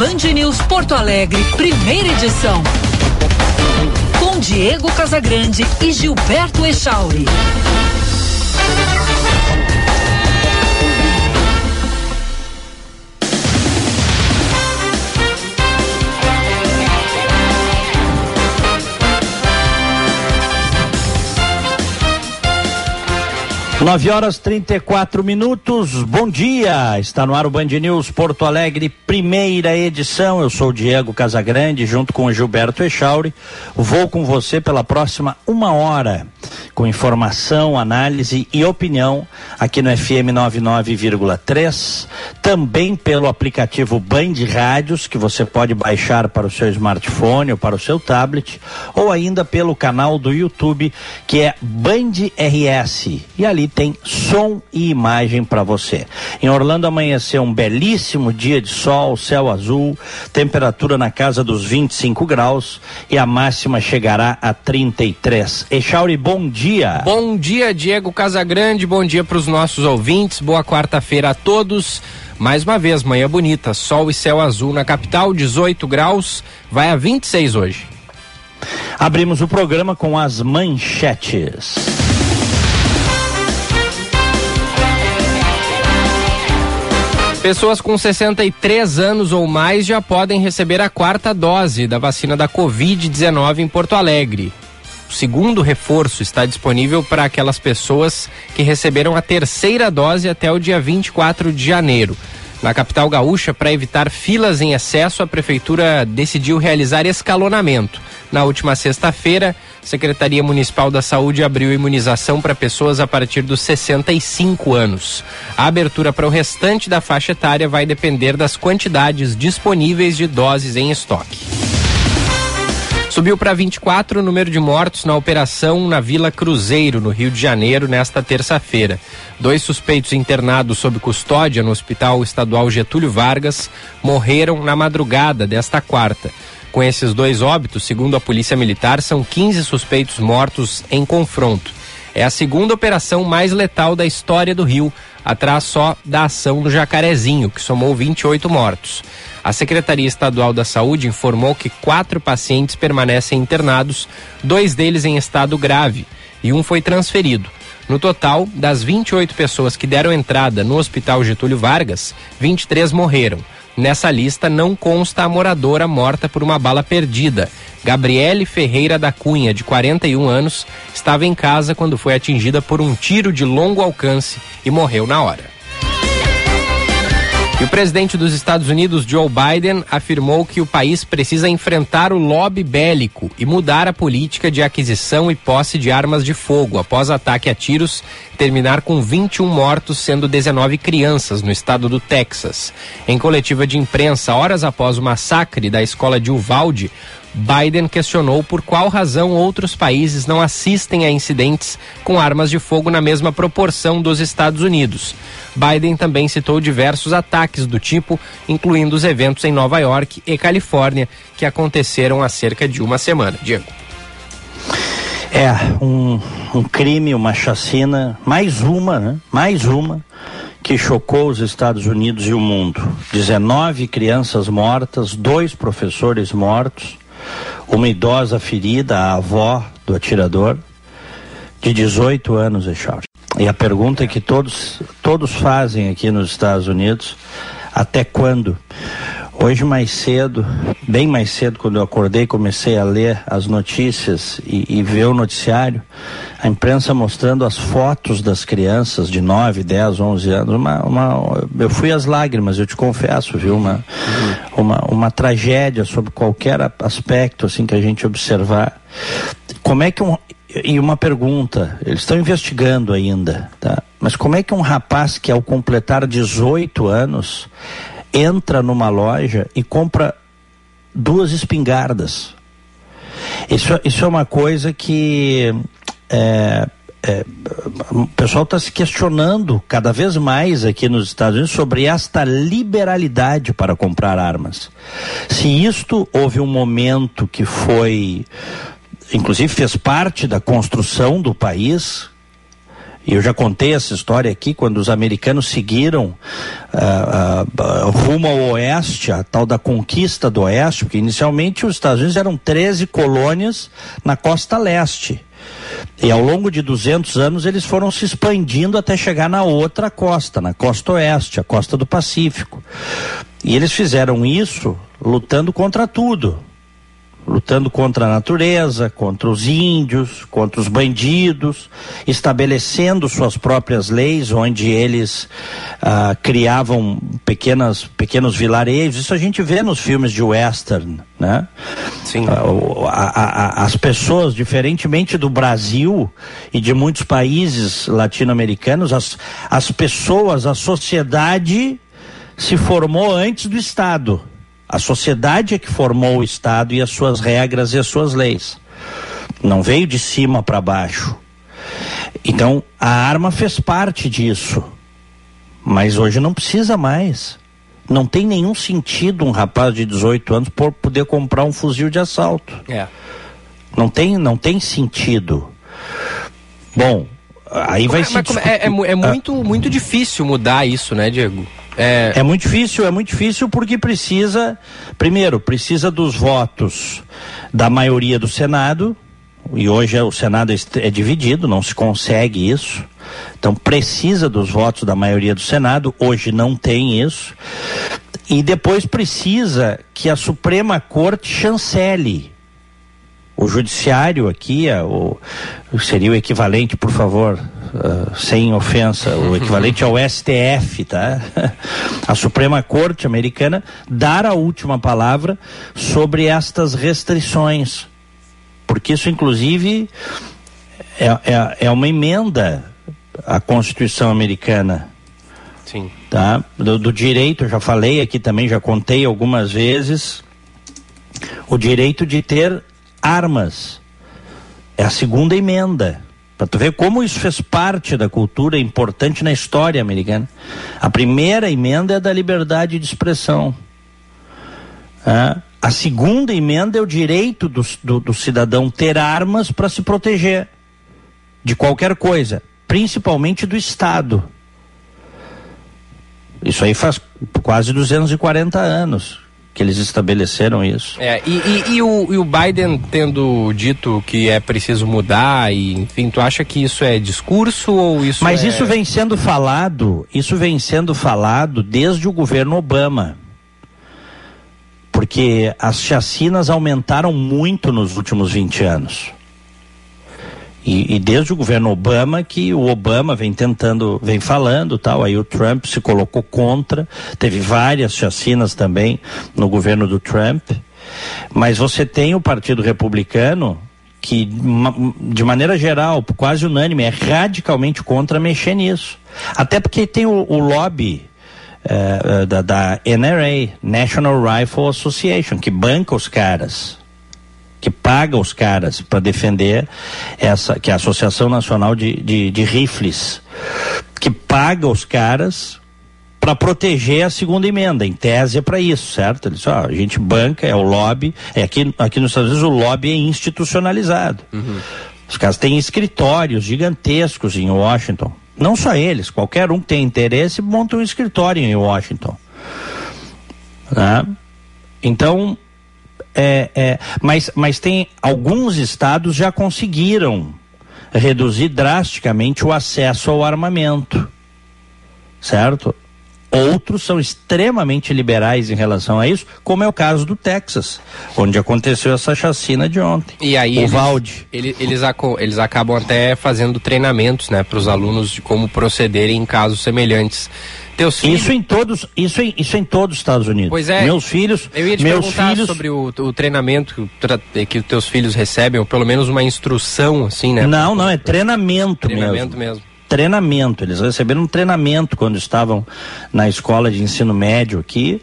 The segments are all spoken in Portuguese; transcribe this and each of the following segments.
Band News Porto Alegre, primeira edição. Com Diego Casagrande e Gilberto Echauri. 9 horas 34 minutos. Bom dia. Está no ar o Band News Porto Alegre, primeira edição. Eu sou Diego Casagrande, junto com o Gilberto Echauri. Vou com você pela próxima uma hora, com informação, análise e opinião aqui no FM 99,3. Também pelo aplicativo Band Rádios, que você pode baixar para o seu smartphone ou para o seu tablet, ou ainda pelo canal do YouTube, que é Band RS. E ali tem som e imagem para você. Em Orlando amanheceu um belíssimo dia de sol, céu azul, temperatura na casa dos 25 graus e a máxima chegará a 33. Echauri, bom dia. Bom dia, Diego Casagrande, bom dia para os nossos ouvintes, boa quarta-feira a todos. Mais uma vez, manhã bonita, sol e céu azul na capital, 18 graus, vai a 26 hoje. Abrimos o programa com as manchetes. Pessoas com 63 anos ou mais já podem receber a quarta dose da vacina da Covid-19 em Porto Alegre. O segundo reforço está disponível para aquelas pessoas que receberam a terceira dose até o dia 24 de janeiro. Na capital gaúcha, para evitar filas em excesso, a prefeitura decidiu realizar escalonamento. Na última sexta-feira, a Secretaria Municipal da Saúde abriu imunização para pessoas a partir dos 65 anos. A abertura para o restante da faixa etária vai depender das quantidades disponíveis de doses em estoque. Subiu para 24 o número de mortos na operação na Vila Cruzeiro, no Rio de Janeiro, nesta terça-feira. Dois suspeitos internados sob custódia no Hospital Estadual Getúlio Vargas morreram na madrugada desta quarta. Com esses dois óbitos, segundo a Polícia Militar, são 15 suspeitos mortos em confronto. É a segunda operação mais letal da história do Rio, atrás só da ação do Jacarezinho, que somou 28 mortos. A Secretaria Estadual da Saúde informou que quatro pacientes permanecem internados, dois deles em estado grave e um foi transferido. No total, das 28 pessoas que deram entrada no Hospital Getúlio Vargas, 23 morreram. Nessa lista não consta a moradora morta por uma bala perdida. Gabriele Ferreira da Cunha, de 41 anos, estava em casa quando foi atingida por um tiro de longo alcance e morreu na hora. E o presidente dos Estados Unidos, Joe Biden, afirmou que o país precisa enfrentar o lobby bélico e mudar a política de aquisição e posse de armas de fogo após ataque a tiros terminar com 21 mortos, sendo 19 crianças no estado do Texas. Em coletiva de imprensa, horas após o massacre da escola de Uvalde, Biden questionou por qual razão outros países não assistem a incidentes com armas de fogo na mesma proporção dos Estados Unidos. Biden também citou diversos ataques do tipo, incluindo os eventos em Nova York e Califórnia, que aconteceram há cerca de uma semana. Diego. É, um, um crime, uma chacina, mais uma, né? Mais uma que chocou os Estados Unidos e o mundo. 19 crianças mortas, dois professores mortos, uma idosa ferida, a avó do atirador, de 18 anos, Echauri. E a pergunta que todos, todos fazem aqui nos Estados Unidos, até quando? Hoje mais cedo, bem mais cedo, quando eu acordei, comecei a ler as notícias e, e, ver o noticiário, a imprensa mostrando as fotos das crianças de 9, 10, 11 anos. Uma, uma, eu fui às lágrimas, eu te confesso, viu? Uma, uma, uma tragédia sobre qualquer aspecto assim que a gente observar. Como é que um. E uma pergunta, eles estão investigando ainda, tá? Mas como é que um rapaz que ao completar 18 anos entra numa loja e compra duas espingardas. Isso, isso é uma coisa que é, é, o pessoal está se questionando cada vez mais aqui nos Estados Unidos sobre esta liberalidade para comprar armas. Se isto houve um momento que foi, inclusive fez parte da construção do país, eu já contei essa história aqui, quando os americanos seguiram uh, uh, rumo ao oeste, a tal da conquista do oeste, porque inicialmente os Estados Unidos eram 13 colônias na costa leste. E ao longo de 200 anos eles foram se expandindo até chegar na outra costa, na costa oeste, a costa do Pacífico. E eles fizeram isso lutando contra tudo lutando contra a natureza, contra os índios, contra os bandidos, estabelecendo suas próprias leis, onde eles ah, criavam pequenas, pequenos vilarejos. Isso a gente vê nos filmes de western, né? Sim. Ah, a, a, as pessoas, diferentemente do Brasil e de muitos países latino-americanos, as, as pessoas, a sociedade se formou antes do Estado. A sociedade é que formou o Estado e as suas regras e as suas leis. Não veio de cima para baixo. Então, a arma fez parte disso. Mas hoje não precisa mais. Não tem nenhum sentido um rapaz de 18 anos por poder comprar um fuzil de assalto. É. Não tem, não tem sentido. Bom, aí vai mas, se. Mas é, é, é, muito, muito difícil mudar isso, né, Diego? É... é muito difícil, é muito difícil porque precisa, primeiro, precisa dos votos da maioria do Senado, e hoje o Senado é dividido, não se consegue isso. Então precisa dos votos da maioria do Senado, hoje não tem isso. E depois precisa que a Suprema Corte chancele. O judiciário aqui, o, seria o equivalente, por favor, uh, sem ofensa, o equivalente ao STF, tá? A Suprema Corte Americana dar a última palavra sobre estas restrições. Porque isso, inclusive, é, é, é uma emenda à Constituição Americana. Sim. Tá? Do, do direito, eu já falei aqui também, já contei algumas vezes, o direito de ter armas. É a segunda emenda. Para tu ver como isso fez parte da cultura importante na história americana. A primeira emenda é da liberdade de expressão. É. A segunda emenda é o direito do, do, do cidadão ter armas para se proteger de qualquer coisa, principalmente do Estado. Isso aí faz quase 240 anos que eles estabeleceram isso. É, e, e, e, o, e o Biden tendo dito que é preciso mudar, e enfim, tu acha que isso é discurso ou isso Mas é... isso vem sendo falado, isso vem sendo falado desde o governo Obama. Porque as chacinas aumentaram muito nos últimos 20 anos. E, e, desde o governo Obama que o Obama vem tentando, vem falando tal, aí o Trump se colocou contra, teve várias chacinas também no governo do Trump, mas você tem o Partido Republicano que de maneira geral, quase unânime, é radicalmente contra mexer nisso. Até porque tem o, o lobby uh, da, da NRA, National Rifle Association, que banca os caras que paga os caras para defender essa, que é a Associação Nacional de, de, de Rifles, que paga os caras para proteger a segunda emenda, em tese é para isso, certo? Eles, ó, a gente banca, é o lobby, é aqui, aqui nos Estados Unidos o lobby é institucionalizado. Uhum. Os caras têm escritórios gigantescos em Washington. Não só eles, qualquer um que tem interesse monta um escritório em Washington. Né? Então, é, é, mas, mas tem alguns estados já conseguiram reduzir drasticamente o acesso ao armamento, certo? Outros são extremamente liberais em relação a isso, como é o caso do Texas, onde aconteceu essa chacina de ontem. E aí o eles, Valde. Eles, eles, eles acabam até fazendo treinamentos, né, para os alunos de como procederem em casos semelhantes. Teus filhos... Isso em todos, isso em, isso em todos os Estados Unidos. Pois é. Meus filhos, eu ia te meus filhos... sobre o, o treinamento que, que os teus filhos recebem, ou pelo menos uma instrução, assim, né? Não, não, é treinamento, treinamento mesmo. mesmo. Treinamento. Eles receberam um treinamento quando estavam na escola de ensino médio aqui,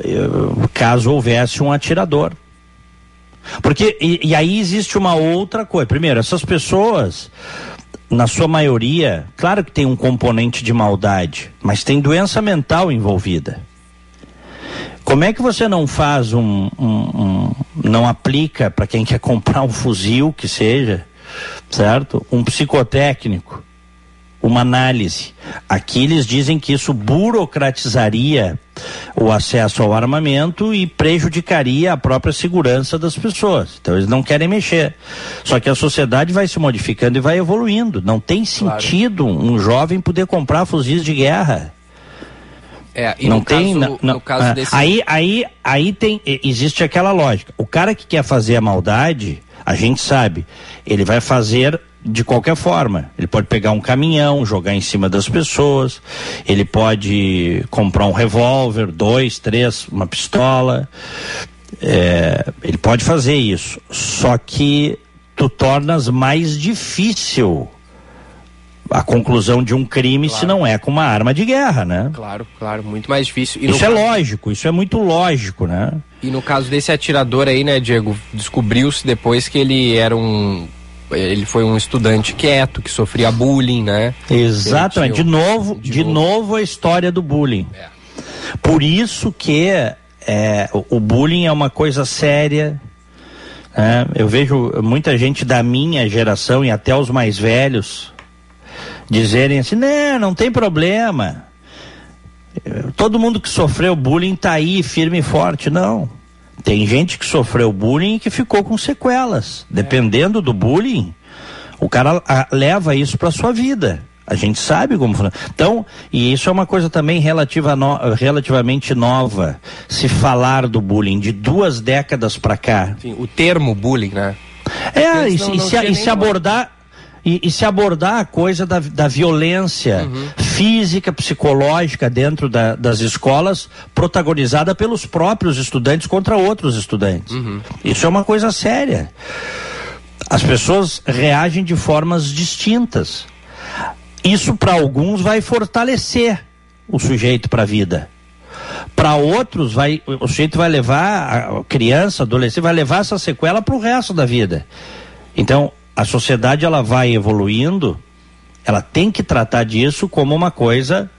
eh, caso houvesse um atirador. Porque, e, e aí existe uma outra coisa. Primeiro, essas pessoas na sua maioria, claro que tem um componente de maldade, mas tem doença mental envolvida. Como é que você não faz um, um, um não aplica para quem quer comprar um fuzil que seja, certo? Um psicotécnico uma análise. Aqui eles dizem que isso burocratizaria o acesso ao armamento e prejudicaria a própria segurança das pessoas. Então eles não querem mexer. Só que a sociedade vai se modificando e vai evoluindo. Não tem sentido claro. um jovem poder comprar fuzis de guerra. É, e não tem, caso, não, no caso ah, desse... aí, aí, aí tem, existe aquela lógica. O cara que quer fazer a maldade, a gente sabe, ele vai fazer de qualquer forma. Ele pode pegar um caminhão, jogar em cima das pessoas, ele pode comprar um revólver, dois, três, uma pistola. É, ele pode fazer isso. Só que tu tornas mais difícil a conclusão de um crime claro. se não é com uma arma de guerra, né? Claro, claro, muito mais difícil. E isso é lógico, isso é muito lógico, né? E no caso desse atirador aí, né, Diego, descobriu-se depois que ele era um ele foi um estudante quieto que sofria bullying, né? Exatamente. De novo, de, de novo... novo... a história do bullying. É. Por isso que é, o, o bullying é uma coisa séria. Né? Eu vejo muita gente da minha geração e até os mais velhos dizerem assim, não, não tem problema. Todo mundo que sofreu bullying está aí firme e forte. Não. Tem gente que sofreu bullying e que ficou com sequelas. Dependendo do bullying, o cara a, leva isso para sua vida. A gente sabe como funciona. Então, e isso é uma coisa também relativa no, relativamente nova, se falar do bullying, de duas décadas para cá. Sim, o termo bullying, né? É, e, não, e, se, e se abordar e, e, se abordar a coisa da, da violência uhum. física, psicológica dentro da, das escolas, protagonizada pelos próprios estudantes contra outros estudantes. Uhum. Isso é uma coisa séria. As pessoas reagem de formas distintas. Isso para alguns vai fortalecer o sujeito para a vida. Para outros, vai, o sujeito vai levar, a criança, adolescente, vai levar essa sequela para o resto da vida. Então, a sociedade ela vai evoluindo, ela tem que tratar disso como uma coisa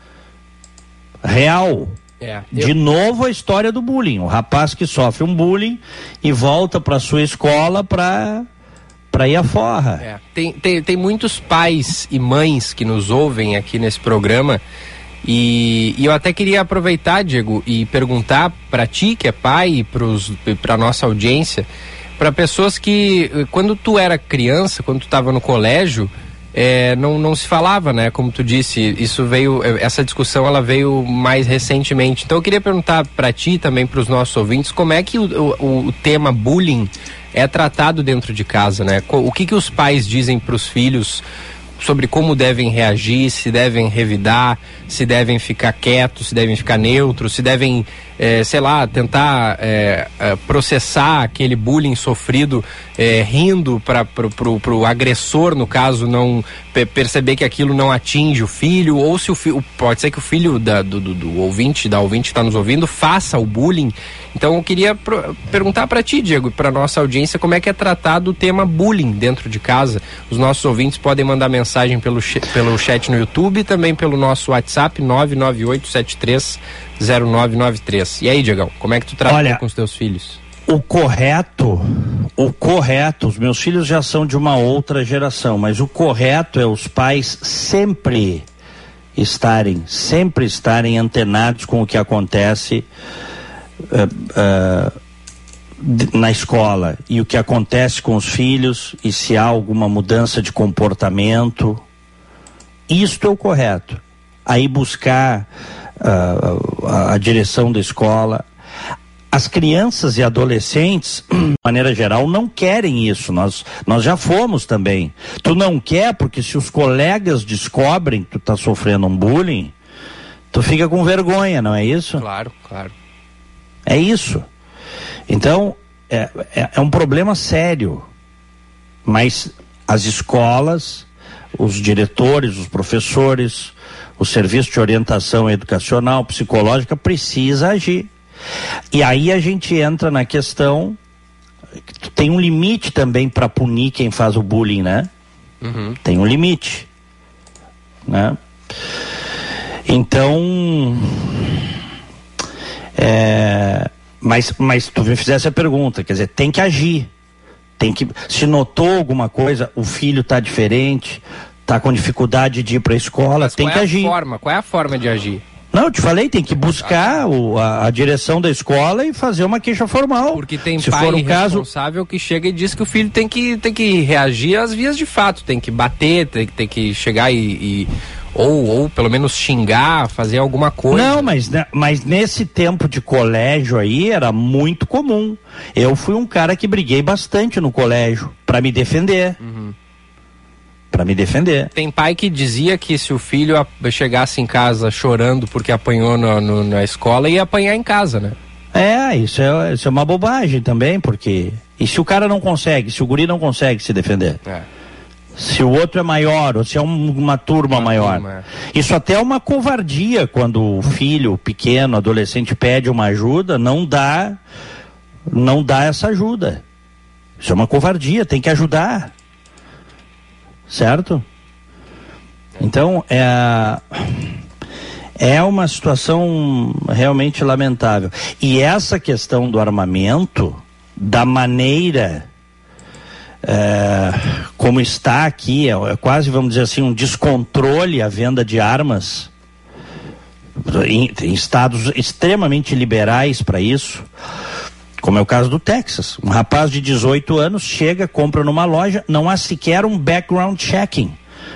real. É, eu... De novo a história do bullying, o rapaz que sofre um bullying e volta para sua escola para para ir à forra. É. Tem, tem, tem muitos pais e mães que nos ouvem aqui nesse programa e, e eu até queria aproveitar, Diego, e perguntar para ti que é pai e para nossa audiência para pessoas que, quando tu era criança, quando tu estava no colégio, é, não, não se falava, né? Como tu disse, isso veio, essa discussão ela veio mais recentemente. Então eu queria perguntar para ti também para os nossos ouvintes como é que o, o, o, tema bullying é tratado dentro de casa, né? O que que os pais dizem para os filhos sobre como devem reagir, se devem revidar, se devem ficar quietos, se devem ficar neutros, se devem, é, sei lá, tentar é, é, processar aquele bullying sofrido rindo para o agressor, no caso, não perceber que aquilo não atinge o filho, ou se o filho, pode ser que o filho da, do, do, do ouvinte, da ouvinte que está nos ouvindo, faça o bullying. Então eu queria perguntar para ti, Diego, e para nossa audiência, como é que é tratado o tema bullying dentro de casa. Os nossos ouvintes podem mandar mensagem pelo, pelo chat no YouTube e também pelo nosso WhatsApp 998730993. E aí, Diegão, como é que tu trata Olha, com os teus filhos? O correto, o correto, os meus filhos já são de uma outra geração, mas o correto é os pais sempre estarem, sempre estarem antenados com o que acontece uh, uh, na escola e o que acontece com os filhos e se há alguma mudança de comportamento. Isto é o correto. Aí buscar uh, a, a direção da escola, as crianças e adolescentes, de maneira geral, não querem isso. Nós, nós já fomos também. Tu não quer porque se os colegas descobrem que tu está sofrendo um bullying, tu fica com vergonha, não é isso? Claro, claro. É isso. Então, é, é, é um problema sério. Mas as escolas, os diretores, os professores, o serviço de orientação educacional, psicológica precisa agir. E aí a gente entra na questão tem um limite também para punir quem faz o bullying, né? Uhum. Tem um limite, né? Então, é, mas, mas tu me fizesse a pergunta, quer dizer, tem que agir, tem que, se notou alguma coisa, o filho está diferente, tá com dificuldade de ir para a escola, Mas tem que é agir. Forma? Qual é a forma de agir? Não, eu te falei, tem que buscar o, a, a, direção da escola e fazer uma queixa formal. Porque tem Se pai for um responsável caso... que chega e diz que o filho tem que, tem que reagir às vias de fato, tem que bater, tem, tem que chegar e, e ou, ou pelo menos xingar, fazer alguma coisa. Não, mas, mas nesse tempo de colégio aí era muito comum. Eu fui um cara que briguei bastante no colégio para me defender. Uhum para me defender. Tem pai que dizia que se o filho chegasse em casa chorando porque apanhou no, no, na escola, ia apanhar em casa, né? É, isso é, isso é uma bobagem também, porque. E se o cara não consegue, se o guri não consegue se defender? É. Se o outro é maior, ou se é um, uma turma uma maior. Turma, é. Isso até é uma covardia quando o filho pequeno, adolescente, pede uma ajuda, não dá, não dá essa ajuda. Isso é uma covardia, tem que ajudar certo? Então, é, é uma situação realmente lamentável. E essa questão do armamento, da maneira é, como está aqui, é, é, quase, vamos dizer assim, um descontrole a venda de armas em, em estados extremamente liberais para isso como é o caso do Texas. Um rapaz de 18 anos chega, compra numa loja, não há sequer um background checking,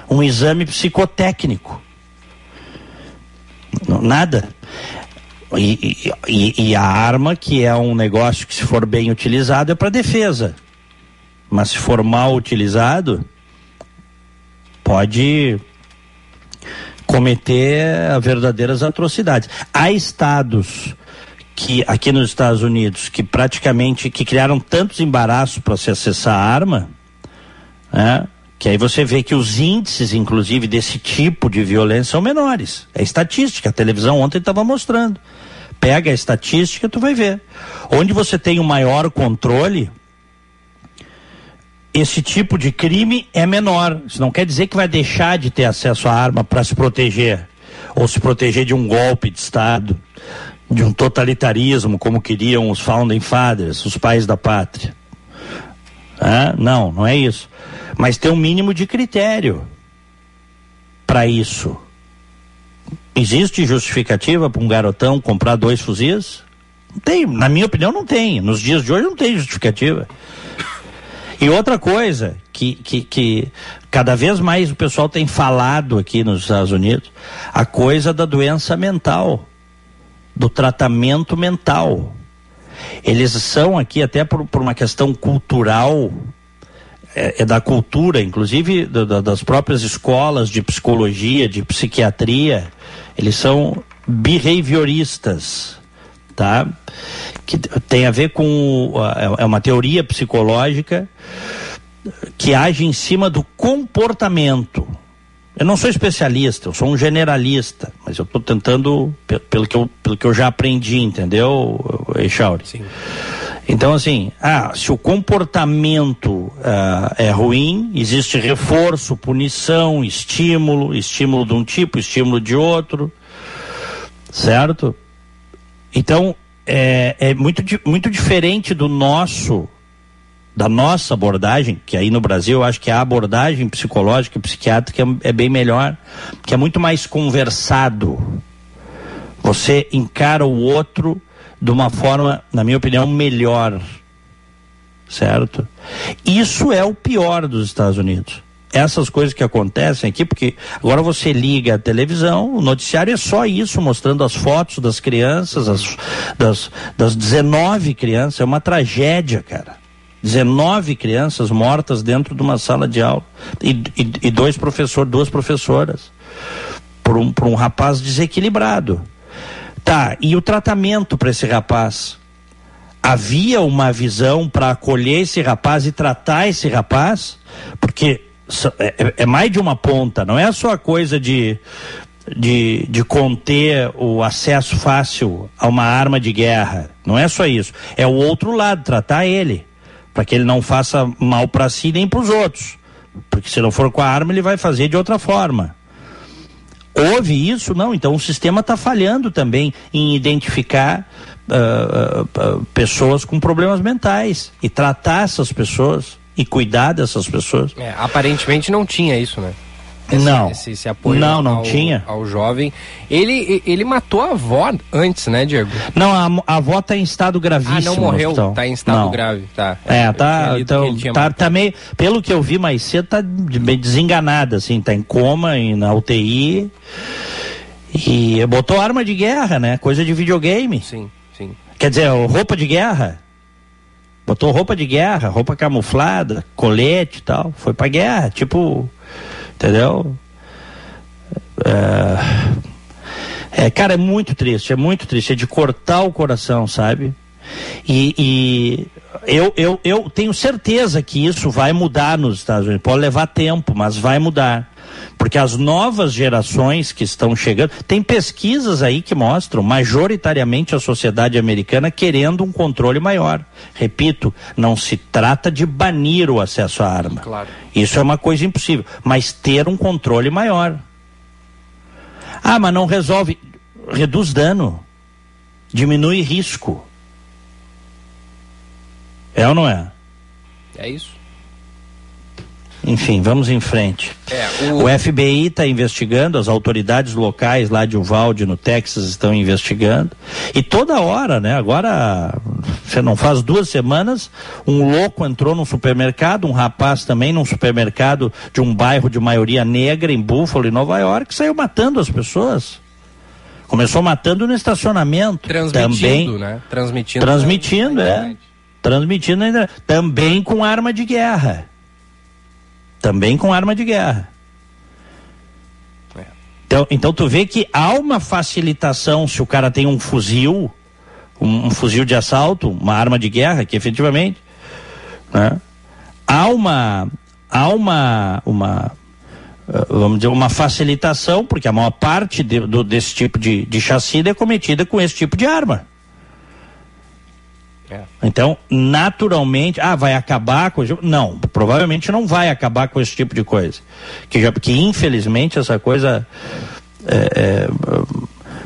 um exame psicotécnico. Nada. E, e, e, a arma, que é um negócio que, se for bem utilizado, é para defesa. Mas se for mal utilizado, pode cometer verdadeiras atrocidades. Há estados que aqui nos Estados Unidos que praticamente que criaram tantos embaraços para se acessar a arma, né? Que aí você vê que os índices, inclusive, desse tipo de violência são menores. É estatística. A televisão ontem estava mostrando. Pega a estatística, tu vai ver. Onde você tem o maior controle, esse tipo de crime é menor. Isso não quer dizer que vai deixar de ter acesso à arma para se proteger ou se proteger de um golpe de Estado de um totalitarismo, como queriam os founding fathers, os pais da pátria. Ah, não, não é isso. Mas tem um mínimo de critério para isso. Existe justificativa para um garotão comprar dois fuzis? Não tem, na minha opinião, não tem. Nos dias de hoje não tem justificativa. E outra coisa que, que, que cada vez mais o pessoal tem falado aqui nos Estados Unidos, a coisa da doença mental do tratamento mental. Eles são aqui até por, por uma questão cultural, é, é da cultura, inclusive do, do, das próprias escolas de psicologia, de psiquiatria, eles são behavioristas, tá? Que tem a ver com é, uma teoria psicológica que age em cima do comportamento eu não sou especialista, eu sou um generalista, mas eu estou tentando, pelo que, eu, pelo que eu já aprendi, entendeu, Echauri? Sim. Então, assim, ah, se o comportamento uh, é ruim, existe reforço, punição, estímulo, estímulo de um tipo, estímulo de outro, certo? Então, é, é muito, muito diferente do nosso da nossa abordagem, que aí no Brasil eu acho que a abordagem psicológica e psiquiátrica é, é bem melhor, que é muito mais conversado. Você encara o outro de uma forma, na minha opinião, melhor. Certo? Isso é o pior dos Estados Unidos. Essas coisas que acontecem aqui, porque agora você liga a televisão, o noticiário é só isso, mostrando as fotos das crianças, as, das, das 19 crianças. É uma tragédia, cara. 19 crianças mortas dentro de uma sala de aula e, e, e dois professores, duas professoras, por um, por um rapaz desequilibrado. Tá, e o tratamento para esse rapaz? Havia uma visão para acolher esse rapaz e tratar esse rapaz? Porque é, é, é mais de uma ponta, não é só a coisa de, de, de conter o acesso fácil a uma arma de guerra. Não é só isso. É o outro lado, tratar ele para que ele não faça mal para si nem para os outros. Porque se não for com a arma, ele vai fazer de outra forma. Houve isso? Não. Então o sistema está falhando também em identificar uh, uh, pessoas com problemas mentais e tratar essas pessoas e cuidar dessas pessoas. É, aparentemente não tinha isso, né? Esse, não. esse, esse apoio não, não ao, tinha. ao jovem. Ele, ele matou a avó antes, né, Diego? Não, a, a avó tá em estado gravíssimo. Ah, não morreu, então. tá em estado não. grave, tá. É, tá, então, tá, tá meio, pelo que eu vi mais cedo, tá meio desenganada, assim, tá em coma, e na UTI, e botou arma de guerra, né, coisa de videogame, Sim, sim. quer dizer, roupa de guerra, botou roupa de guerra, roupa camuflada, colete e tal, foi pra guerra, tipo, entendeu? É, é, cara, é muito triste, é muito triste, é de cortar o coração, sabe? E, e eu, eu, eu tenho certeza que isso vai mudar nos Estados Unidos. Pode levar tempo, mas vai mudar. Porque as novas gerações que estão chegando. Tem pesquisas aí que mostram majoritariamente a sociedade americana querendo um controle maior. Repito, não se trata de banir o acesso à arma. Claro. Isso é uma coisa impossível. Mas ter um controle maior. Ah, mas não resolve. Reduz dano. Diminui risco. É ou não é? É isso. Enfim, vamos em frente. É, O FBI está investigando, as autoridades locais lá de Uvalde, no Texas, estão investigando. E toda hora, né? Agora, você não faz duas semanas, um louco entrou num supermercado, um rapaz também num supermercado de um bairro de maioria negra em Buffalo, em Nova York, saiu matando as pessoas. Começou matando no estacionamento. Transmitindo, também, né? Transmitindo. Transmitindo, é. Transmitindo ainda. Também com arma de guerra. Também com arma de guerra. É. Então, então tu vê que há uma facilitação se o cara tem um fuzil, um, um fuzil de assalto, uma arma de guerra, que efetivamente. Né? Há uma. Há uma. uma eh, vamos dizer, uma facilitação, porque a maior parte de- do- desse tipo de, de chacina é cometida com esse tipo de arma. É. Então, naturalmente, ah, vai acabar com? Não, provavelmente não vai acabar com esse tipo de coisa. Que, já, que infelizmente essa coisa é, é,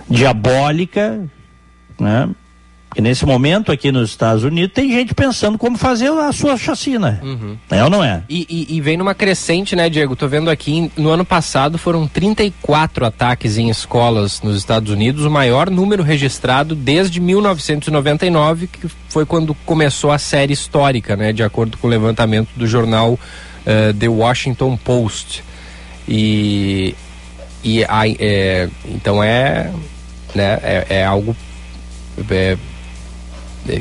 diabólica, né? Que nesse momento aqui nos Estados Unidos tem gente pensando como fazer a sua chacina. É ou não é? E, e- e vem numa crescente, né, Diego? Tô vendo aqui, no ano passado foram 34 ataques em escolas nos Estados Unidos, o maior número registrado desde 1999, que foi quando começou a série histórica, né, de acordo com o levantamento do jornal eh, The Washington Post. E, e a- é, então é, né, é, é algo é,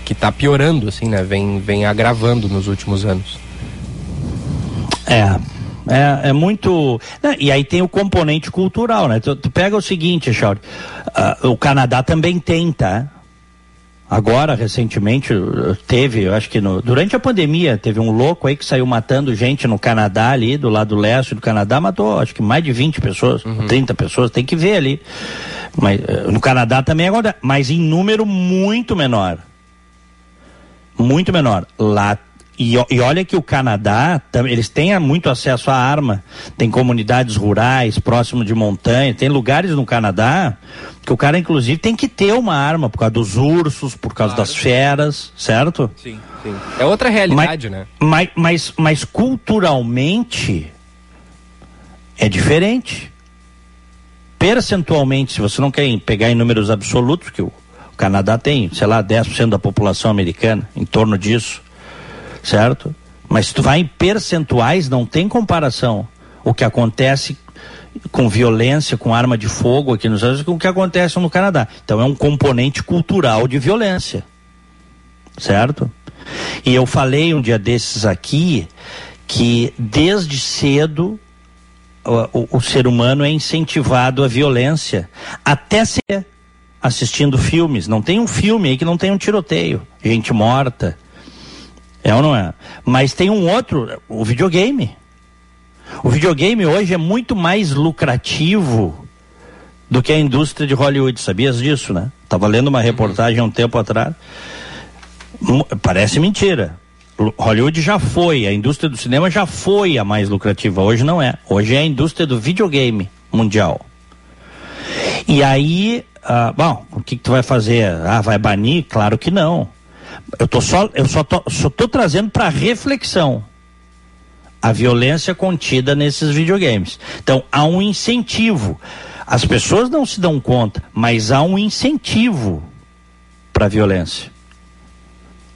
que está piorando, assim, né? Vem, vem agravando nos últimos anos. É. É, é muito. né, E aí tem o componente cultural, né? Tu, tu pega o seguinte, Chauri. ah, o Canadá também tem, tá? Agora, recentemente, uh, teve, eu acho que no- durante a pandemia, teve um louco aí que saiu matando gente no Canadá ali, do lado leste do Canadá, matou acho que mais de 20 pessoas, 30 pessoas, tem que ver ali. Mas eh, no Canadá também agora, mas em número muito menor. Muito menor. Lá e, e olha que o Canadá, eles têm muito acesso à arma. Tem comunidades rurais, próximo de montanha. Tem lugares no Canadá que o cara, inclusive, tem que ter uma arma por causa dos ursos, por causa Claro. das feras, certo? Sim, sim. É outra realidade, né? Mas, mas, mas culturalmente é diferente. Percentualmente, se você não quer pegar em números absolutos, que o Canadá tem, sei lá, 10% da população americana, em torno disso, certo? Mas se tu vai em percentuais, não tem comparação. O que acontece com violência, com arma de fogo aqui nos Estados Unidos, com o que acontece no Canadá. Então é um componente cultural de violência certo? E eu falei um dia desses aqui que desde cedo o, o- o ser humano é incentivado à violência, até ser assistindo filmes. Não tem um filme aí que não tem um tiroteio, gente morta. É ou não é? Mas tem um outro, o videogame. O videogame hoje é muito mais lucrativo do que a indústria de Hollywood. Sabias disso, né? Estava lendo uma reportagem há um tempo atrás. Parece mentira. Hollywood já foi, a indústria do cinema já foi a mais lucrativa. Hoje não é. Hoje é a indústria do videogame mundial. E aí, ah, bom, o que, que tu vai fazer? Ah, vai banir? Claro que não. Eu tô só, eu só tô, só tô trazendo para reflexão. a violência contida nesses videogames. Então, há um incentivo. As pessoas não se dão conta, mas há um incentivo para a violência.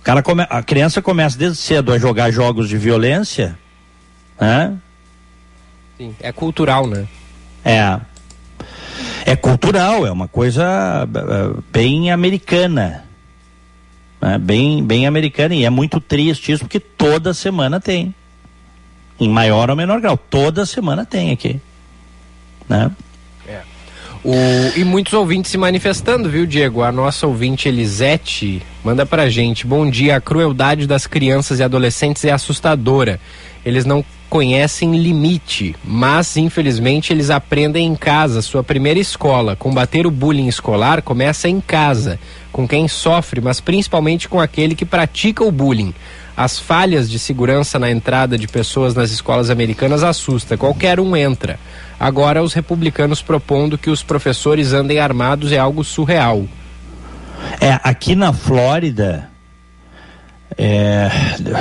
O cara come, a criança começa desde cedo a jogar jogos de violência, né? Sim, é cultural, né? É. É cultural, é uma coisa uh, bem americana. Né? Bem, bem americana. E é muito triste isso, porque toda semana tem. Em maior ou menor grau. Toda semana tem aqui. Né? É. O, e muitos ouvintes se manifestando, viu, Diego? A nossa ouvinte Elisete manda pra gente. Bom dia, a crueldade das crianças e adolescentes é assustadora. Eles não conhecem limite, mas infelizmente eles aprendem em casa, sua primeira escola. Combater o bullying escolar começa em casa, com quem sofre, mas principalmente com aquele que pratica o bullying. As falhas de segurança na entrada de pessoas nas escolas americanas assusta. Qualquer um entra. Agora os republicanos propondo que os professores andem armados é algo surreal. É, aqui na Flórida, é,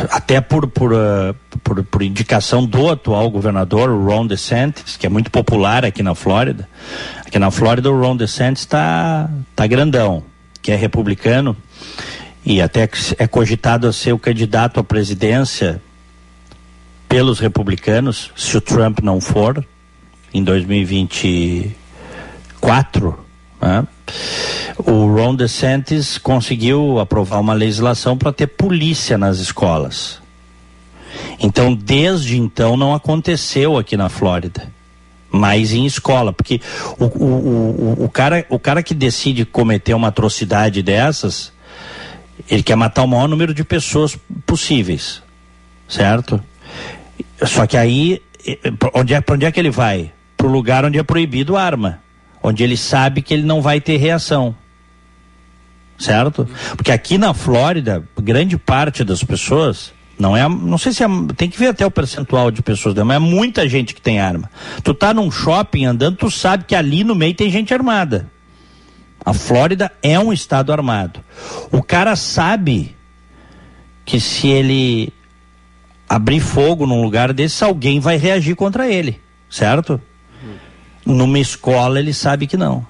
até por, por, uh, por, por, indicação do atual governador, Ron DeSantis, que é muito popular aqui na Flórida. Aqui na Flórida o Ron DeSantis está tá grandão, que é republicano e até é cogitado a ser o candidato à presidência pelos republicanos, se o Trump não for, em 2024. Né? O Ron DeSantis conseguiu aprovar uma legislação para ter polícia nas escolas. Então, desde então, não aconteceu aqui na Flórida. Mas em escola, porque o, o, o, o, cara, o cara que decide cometer uma atrocidade dessas, ele quer matar o maior número de pessoas possíveis, certo? Só que aí, onde é, para onde é que ele vai? Para o lugar onde é proibido arma, onde ele sabe que ele não vai ter reação certo? Porque aqui na Flórida, grande parte das pessoas não é, não sei se é, tem que ver até o percentual de pessoas, mas é muita gente que tem arma. Tu tá num shopping andando, tu sabe que ali no meio tem gente armada. A Flórida é um estado armado. O cara sabe que se ele abrir fogo num lugar desse, alguém vai reagir contra ele, certo? Numa escola ele sabe que não.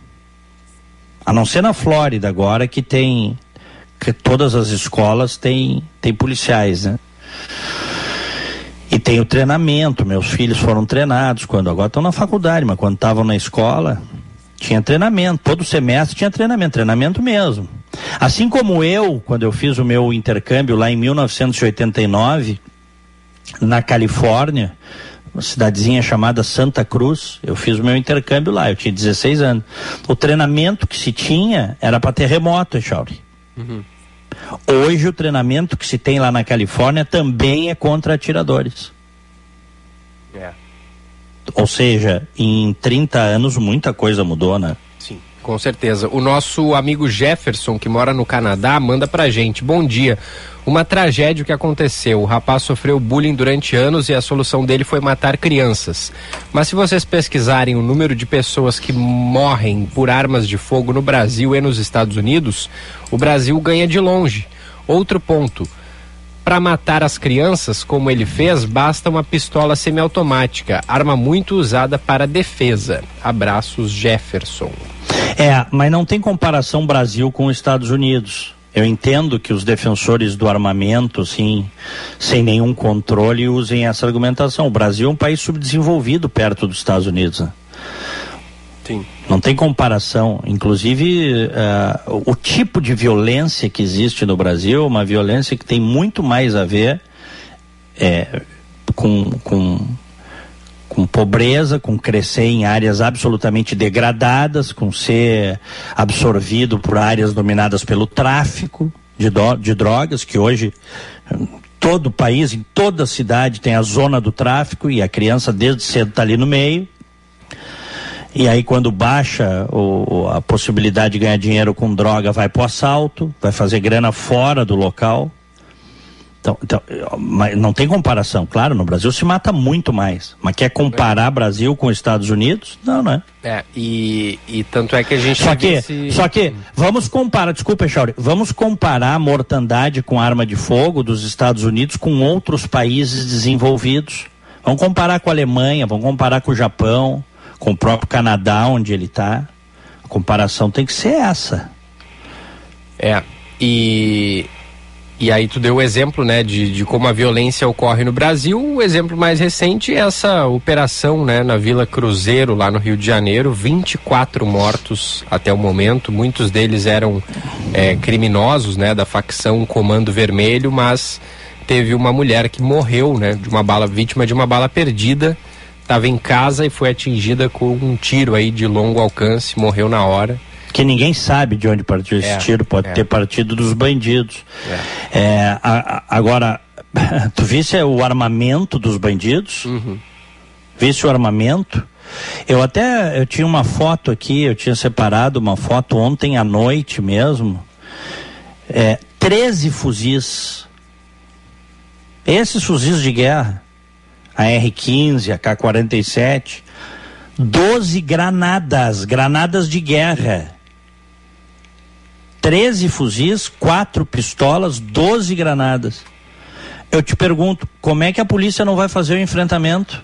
A não ser na Flórida agora que tem que todas as escolas têm tem policiais, né? Tem o treinamento, meus filhos foram treinados quando agora estão na faculdade, mas quando estavam na escola tinha treinamento, todo semestre tinha treinamento, treinamento mesmo. Assim como eu, quando eu fiz o meu intercâmbio lá em 1989 na Califórnia, uma cidadezinha chamada Santa Cruz. Eu fiz o meu intercâmbio lá, eu tinha 16 anos. O treinamento que se tinha era para terremoto, Echauri. Uhum. Hoje o treinamento que se tem lá na Califórnia também é contra atiradores. É. Ou seja, em 30 anos muita coisa mudou, né? Com certeza. O nosso amigo Jefferson, que mora no Canadá, manda pra gente. Bom dia. Uma tragédia que aconteceu. O rapaz sofreu bullying durante anos e a solução dele foi matar crianças. Mas se vocês pesquisarem o número de pessoas que morrem por armas de fogo no Brasil e nos Estados Unidos, o Brasil ganha de longe. Outro ponto. Para matar as crianças, como ele fez, basta uma pistola semiautomática, arma muito usada para defesa. Abraços, Jefferson. É, mas não tem comparação Brasil com os Estados Unidos. Eu entendo que os defensores do armamento, sim, sem nenhum controle, usem essa argumentação. O Brasil é um país subdesenvolvido perto dos Estados Unidos. Né? Sim. Não tem comparação. Inclusive, uh, o tipo de violência que existe no Brasil é uma violência que tem muito mais a ver é, com, com com pobreza, com crescer em áreas absolutamente degradadas, com ser absorvido por áreas dominadas pelo tráfico de, do, de drogas, que hoje todo o país, em toda cidade tem a zona do tráfico e a criança desde cedo está ali no meio. E aí quando baixa o, a possibilidade de ganhar dinheiro com droga, vai para o assalto, vai fazer grana fora do local. Então, então, não tem comparação. Claro, no Brasil se mata muito mais. Mas quer comparar Brasil com Estados Unidos? Não, né? É, e, e tanto é que a gente. Só que, esse... só que, vamos comparar, desculpa, Chauri, vamos comparar a mortandade com arma de fogo dos Estados Unidos com outros países desenvolvidos. Vamos comparar com a Alemanha, vamos comparar com o Japão, com o próprio Canadá, onde ele está. A comparação tem que ser essa. É, e e aí tu deu o exemplo, né, de, de como a violência ocorre no Brasil. O exemplo mais recente é essa operação, né, na Vila Cruzeiro, lá no Rio de Janeiro. 24 mortos até o momento. Muitos deles eram é, criminosos, né, da facção Comando Vermelho, mas teve uma mulher que morreu, né, de uma bala, vítima de uma bala perdida. Estava em casa e foi atingida com um tiro aí de longo alcance, morreu na hora que ninguém sabe de onde partiu esse é, tiro, pode é. ter partido dos bandidos. É. é a, a, agora, tu visse o armamento dos bandidos? Uhum. Visse o armamento? Eu até eu tinha uma foto aqui, eu tinha separado uma foto ontem à noite mesmo. É, 13 fuzis. Esses fuzis de guerra, a R-15, a K-47, 12 granadas, granadas de guerra. 13 fuzis, 4 pistolas, 12 granadas. Eu te pergunto, como é que a polícia não vai fazer o enfrentamento?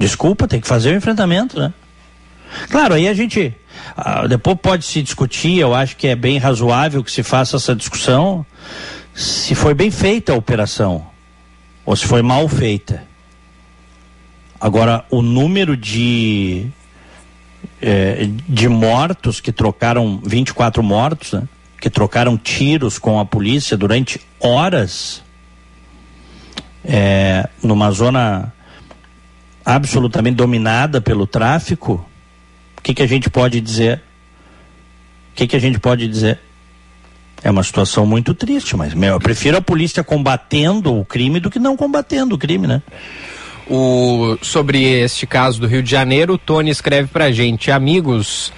Desculpa, tem que fazer o enfrentamento, né? Claro, aí a gente. Ah, depois pode se discutir, eu acho que é bem razoável que se faça essa discussão se foi bem feita a operação ou se foi mal feita. Agora, o número de é, de mortos que trocaram 24 mortos, né? que trocaram tiros com a polícia durante horas é, numa zona absolutamente dominada pelo tráfico. O que, que a gente pode dizer? O que, que a gente pode dizer? É uma situação muito triste, mas meu, eu prefiro a polícia combatendo o crime do que não combatendo o crime, né? O, sobre este caso do Rio de Janeiro, o Tony escreve pra gente, amigos,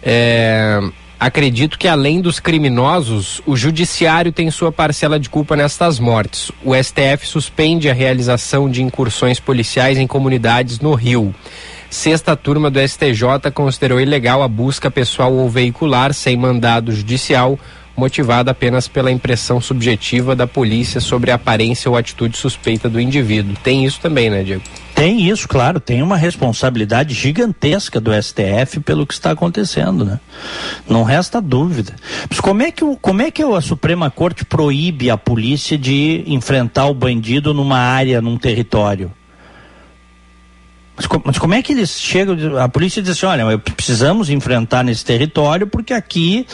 é, acredito que além dos criminosos, o judiciário tem sua parcela de culpa nestas mortes. O STF suspende a realização de incursões policiais em comunidades no Rio. Sexta turma do STJ considerou ilegal a busca pessoal ou veicular sem mandado judicial motivada apenas pela impressão subjetiva da polícia sobre a aparência ou atitude suspeita do indivíduo. Tem isso também, né, Diego? Tem isso, claro, tem uma responsabilidade gigantesca do STF pelo que está acontecendo, né? Não resta dúvida. Mas como é que, como é que a Suprema Corte proíbe a polícia de enfrentar o bandido numa área, num território? Mas, mas, como é que eles chegam? A polícia diz assim: olha, precisamos enfrentar nesse território porque aqui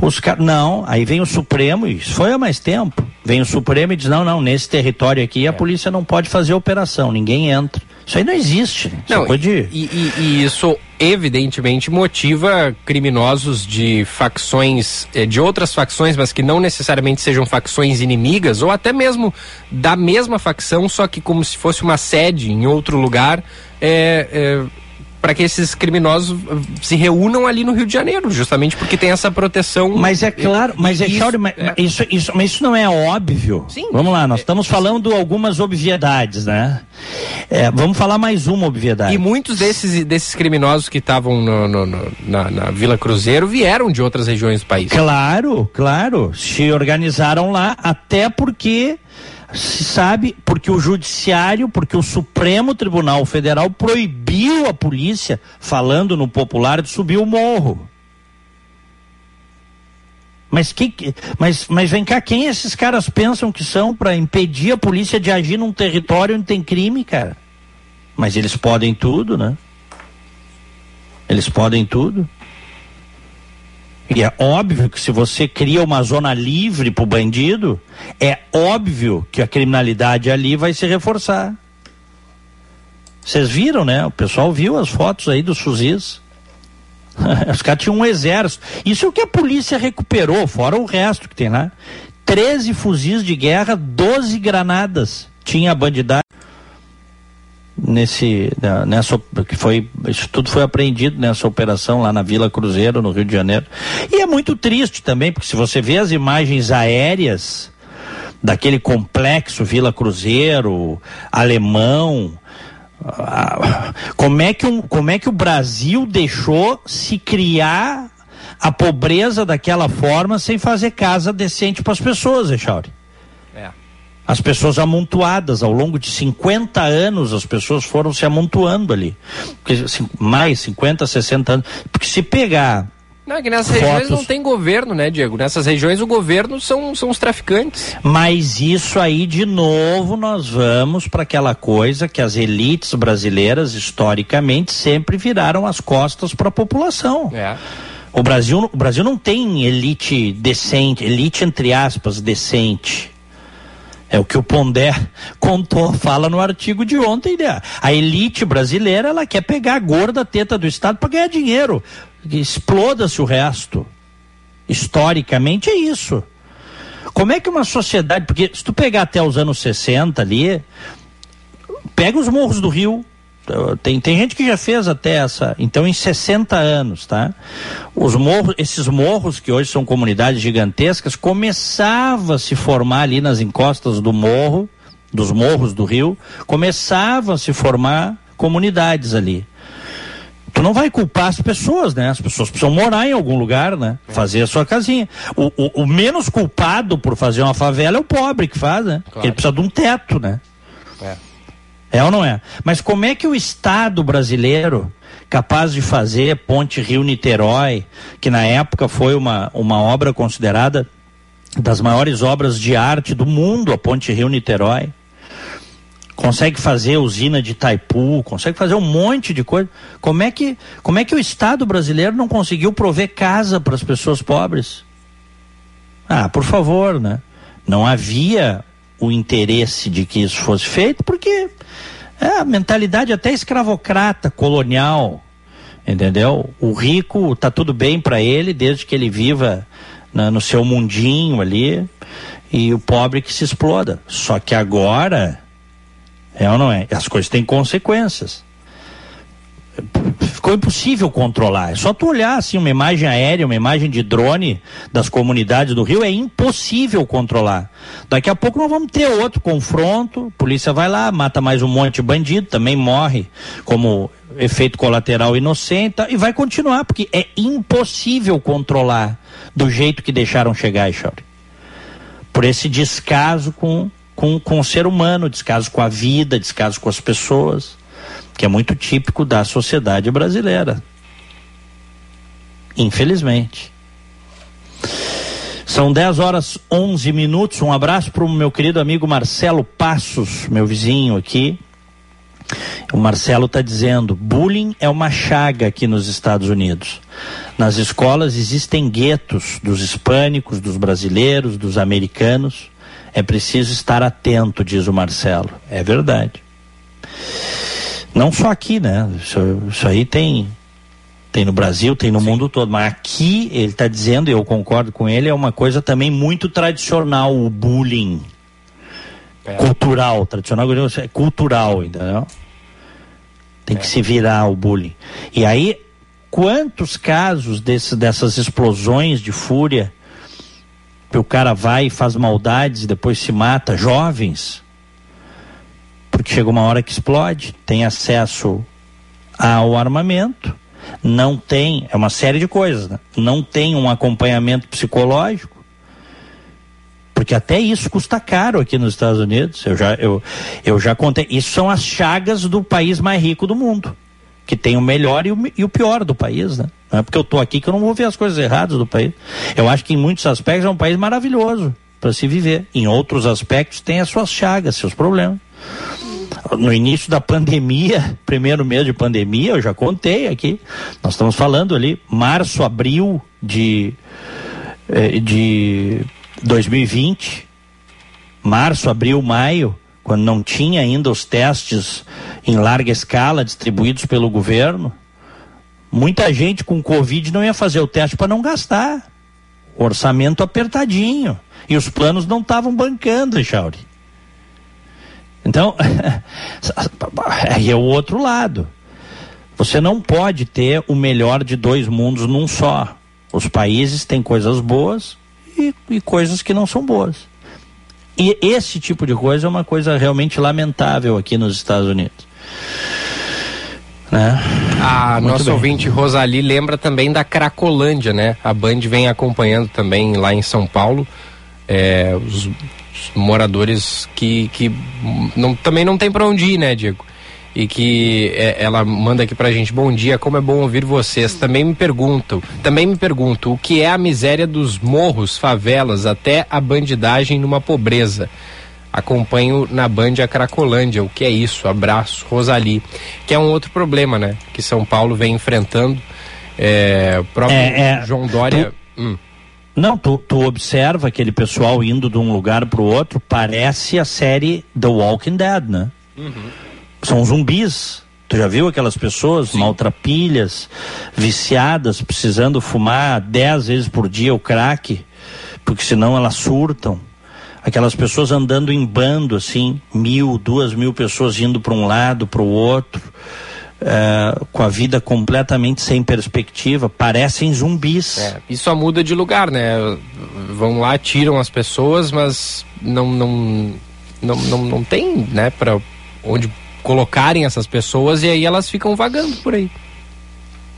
os caras. Não, aí vem o Supremo, isso foi há mais tempo. Vem o Supremo e diz: não, não, nesse território aqui a é. polícia não pode fazer operação, ninguém entra. Isso aí não existe. Isso não, pode... e, e, e, isso evidentemente motiva criminosos de facções, eh, de outras facções, mas que não necessariamente sejam facções inimigas, ou até mesmo da mesma facção, só que como se fosse uma sede em outro lugar. É, é para que esses criminosos se reúnam ali no Rio de Janeiro, justamente porque tem essa proteção. Mas é claro, mas é, isso, mas, é... isso, isso, mas isso não é óbvio. Sim. Vamos lá, nós estamos falando algumas obviedades, né? É, vamos falar mais uma obviedade. E muitos desses, desses criminosos que estavam na, na Vila Cruzeiro vieram de outras regiões do país. Claro, claro. Se organizaram lá, até porque se sabe porque o judiciário, porque o Supremo Tribunal Federal proibiu a polícia, falando no popular, de subir o morro. Mas, que, mas, mas vem cá, quem esses caras pensam que são para impedir a polícia de agir num território onde tem crime, cara? Mas eles podem tudo, né? Eles podem tudo. E é óbvio que se você cria uma zona livre para o bandido, é óbvio que a criminalidade ali vai se reforçar. Vocês viram, né? O pessoal viu as fotos aí dos fuzis. Os caras tinham um exército. Isso é o que a polícia recuperou, fora o resto que tem lá. 13 fuzis de guerra, 12 granadas. Tinha a bandidagem nesse nessa que foi isso tudo foi apreendido nessa operação lá na Vila Cruzeiro no Rio de Janeiro e é muito triste também porque se você vê as imagens aéreas daquele complexo Vila Cruzeiro alemão como é que um, como é que o Brasil deixou se criar a pobreza daquela forma sem fazer casa decente para as pessoas, Echauri? As pessoas amontoadas, ao longo de 50 anos, as pessoas foram se amontoando ali. Porque, assim, mais 50, 60 anos. Porque se pegar não, é que nessas Fotos. regiões não tem governo, né, Diego? Nessas regiões o governo são, são os traficantes. Mas isso aí, de novo, nós vamos para aquela coisa que as elites brasileiras, historicamente, sempre viraram as costas para a população. É. O Brasil, o Brasil não tem elite decente, elite entre aspas, decente. É o que o Pondé contou, fala no artigo de ontem. Né? A elite brasileira, ela quer pegar a gorda teta do Estado para ganhar dinheiro exploda-se o resto. Historicamente é isso. Como é que uma sociedade, porque se tu pegar até os anos 60 ali, pega os morros do Rio, tem, tem gente que já fez até essa, então em 60 anos, tá? Os morros, esses morros que hoje são comunidades gigantescas, começava a se formar ali nas encostas do morro, dos morros do Rio, começavam a se formar comunidades ali tu não vai culpar as pessoas, né? As pessoas precisam morar em algum lugar, né? É. Fazer a sua casinha. O, o, o, menos culpado por fazer uma favela é o pobre que faz, né? Claro. Ele precisa de um teto, né? É. é ou não é? Mas como é que o Estado brasileiro, capaz de fazer Ponte Rio-Niterói, que na época foi uma, uma obra considerada das maiores obras de arte do mundo, a Ponte Rio-Niterói, consegue fazer usina de Itaipu, consegue fazer um monte de coisa. Como é que, como é que o Estado brasileiro não conseguiu prover casa para as pessoas pobres? Ah, por favor, né? Não havia o interesse de que isso fosse feito, porque é a mentalidade até escravocrata, colonial, entendeu? O rico tá tudo bem para ele desde que ele viva no seu mundinho ali e o pobre que se exploda. Só que agora é ou não é? As coisas têm consequências. Ficou impossível controlar. É só tu olhar assim uma imagem aérea, uma imagem de drone das comunidades do Rio, é impossível controlar. Daqui a pouco nós vamos ter outro confronto, a polícia vai lá, mata mais um monte de bandido, também morre como efeito colateral inocente e vai continuar, porque é impossível controlar do jeito que deixaram chegar, Echauri. Por esse descaso com com, com o ser humano, descaso com a vida, descaso com as pessoas, que é muito típico da sociedade brasileira. Infelizmente. São 10 horas 11 minutos. Um abraço para o meu querido amigo Marcelo Passos, meu vizinho aqui. O Marcelo está dizendo: bullying é uma chaga aqui nos Estados Unidos. Nas escolas existem guetos dos hispânicos, dos brasileiros, dos americanos. É preciso estar atento, diz o Marcelo. É verdade. Não só aqui, né? Isso, isso aí tem tem no Brasil, tem no Sim. mundo todo, mas aqui ele está dizendo, e eu concordo com ele, é uma coisa também muito tradicional, o bullying. É. Cultural, tradicional, é cultural, entendeu? Tem é. que se virar o bullying. E aí, quantos casos desse, dessas explosões de fúria o cara vai e faz maldades e depois se mata, jovens, porque chega uma hora que explode, tem acesso ao armamento, não tem, é uma série de coisas, né? não tem um acompanhamento psicológico, porque até isso custa caro aqui nos Estados Unidos. Eu já, eu, eu já contei. Isso são as chagas do país mais rico do mundo, que tem o melhor e o, e o pior do país, né? Não é porque eu estou aqui que eu não vou ver as coisas erradas do país. Eu acho que em muitos aspectos é um país maravilhoso para se viver. Em outros aspectos tem as suas chagas, seus problemas. No início da pandemia, primeiro mês de pandemia, eu já contei aqui. Nós estamos falando ali, março, abril de, eh, de 2020. Março, abril, maio, quando não tinha ainda os testes em larga escala distribuídos pelo governo Muita gente com Covid não ia fazer o teste para não gastar. Orçamento apertadinho. E os planos não estavam bancando, Chauri. Então, aí é o outro lado. Você não pode ter o melhor de dois mundos num só. Os países têm coisas boas e, e coisas que não são boas. E esse tipo de coisa é uma coisa realmente lamentável aqui nos Estados Unidos. Né? A Muito nossa bem. ouvinte Rosali lembra também da Cracolândia, né? A Band vem acompanhando também lá em São Paulo é, os moradores que, que não, também não tem para onde ir, né, Diego? E que é, ela manda aqui pra gente, bom dia, como é bom ouvir vocês. Também me perguntam, também me pergunto, o que é a miséria dos morros, favelas, até a bandidagem numa pobreza? Acompanho na Band a Cracolândia, o que é isso? Abraço, Rosali. Que é um outro problema, né? Que São Paulo vem enfrentando. É, o próprio é, é, João Dória. Hum. Não, tu, tu observa aquele pessoal indo de um lugar para o outro, parece a série The Walking Dead, né? Uhum. São zumbis. Tu já viu aquelas pessoas Sim. maltrapilhas, viciadas, precisando fumar dez vezes por dia o crack, porque senão elas surtam. Aquelas pessoas andando em bando, assim, mil, duas mil pessoas indo para um lado, para o outro é, com a vida completamente sem perspectiva, parecem zumbis. É, e só muda de lugar, né? Vão lá, tiram as pessoas, mas não não não, não, não tem, né, para onde colocarem essas pessoas e aí elas ficam vagando por aí.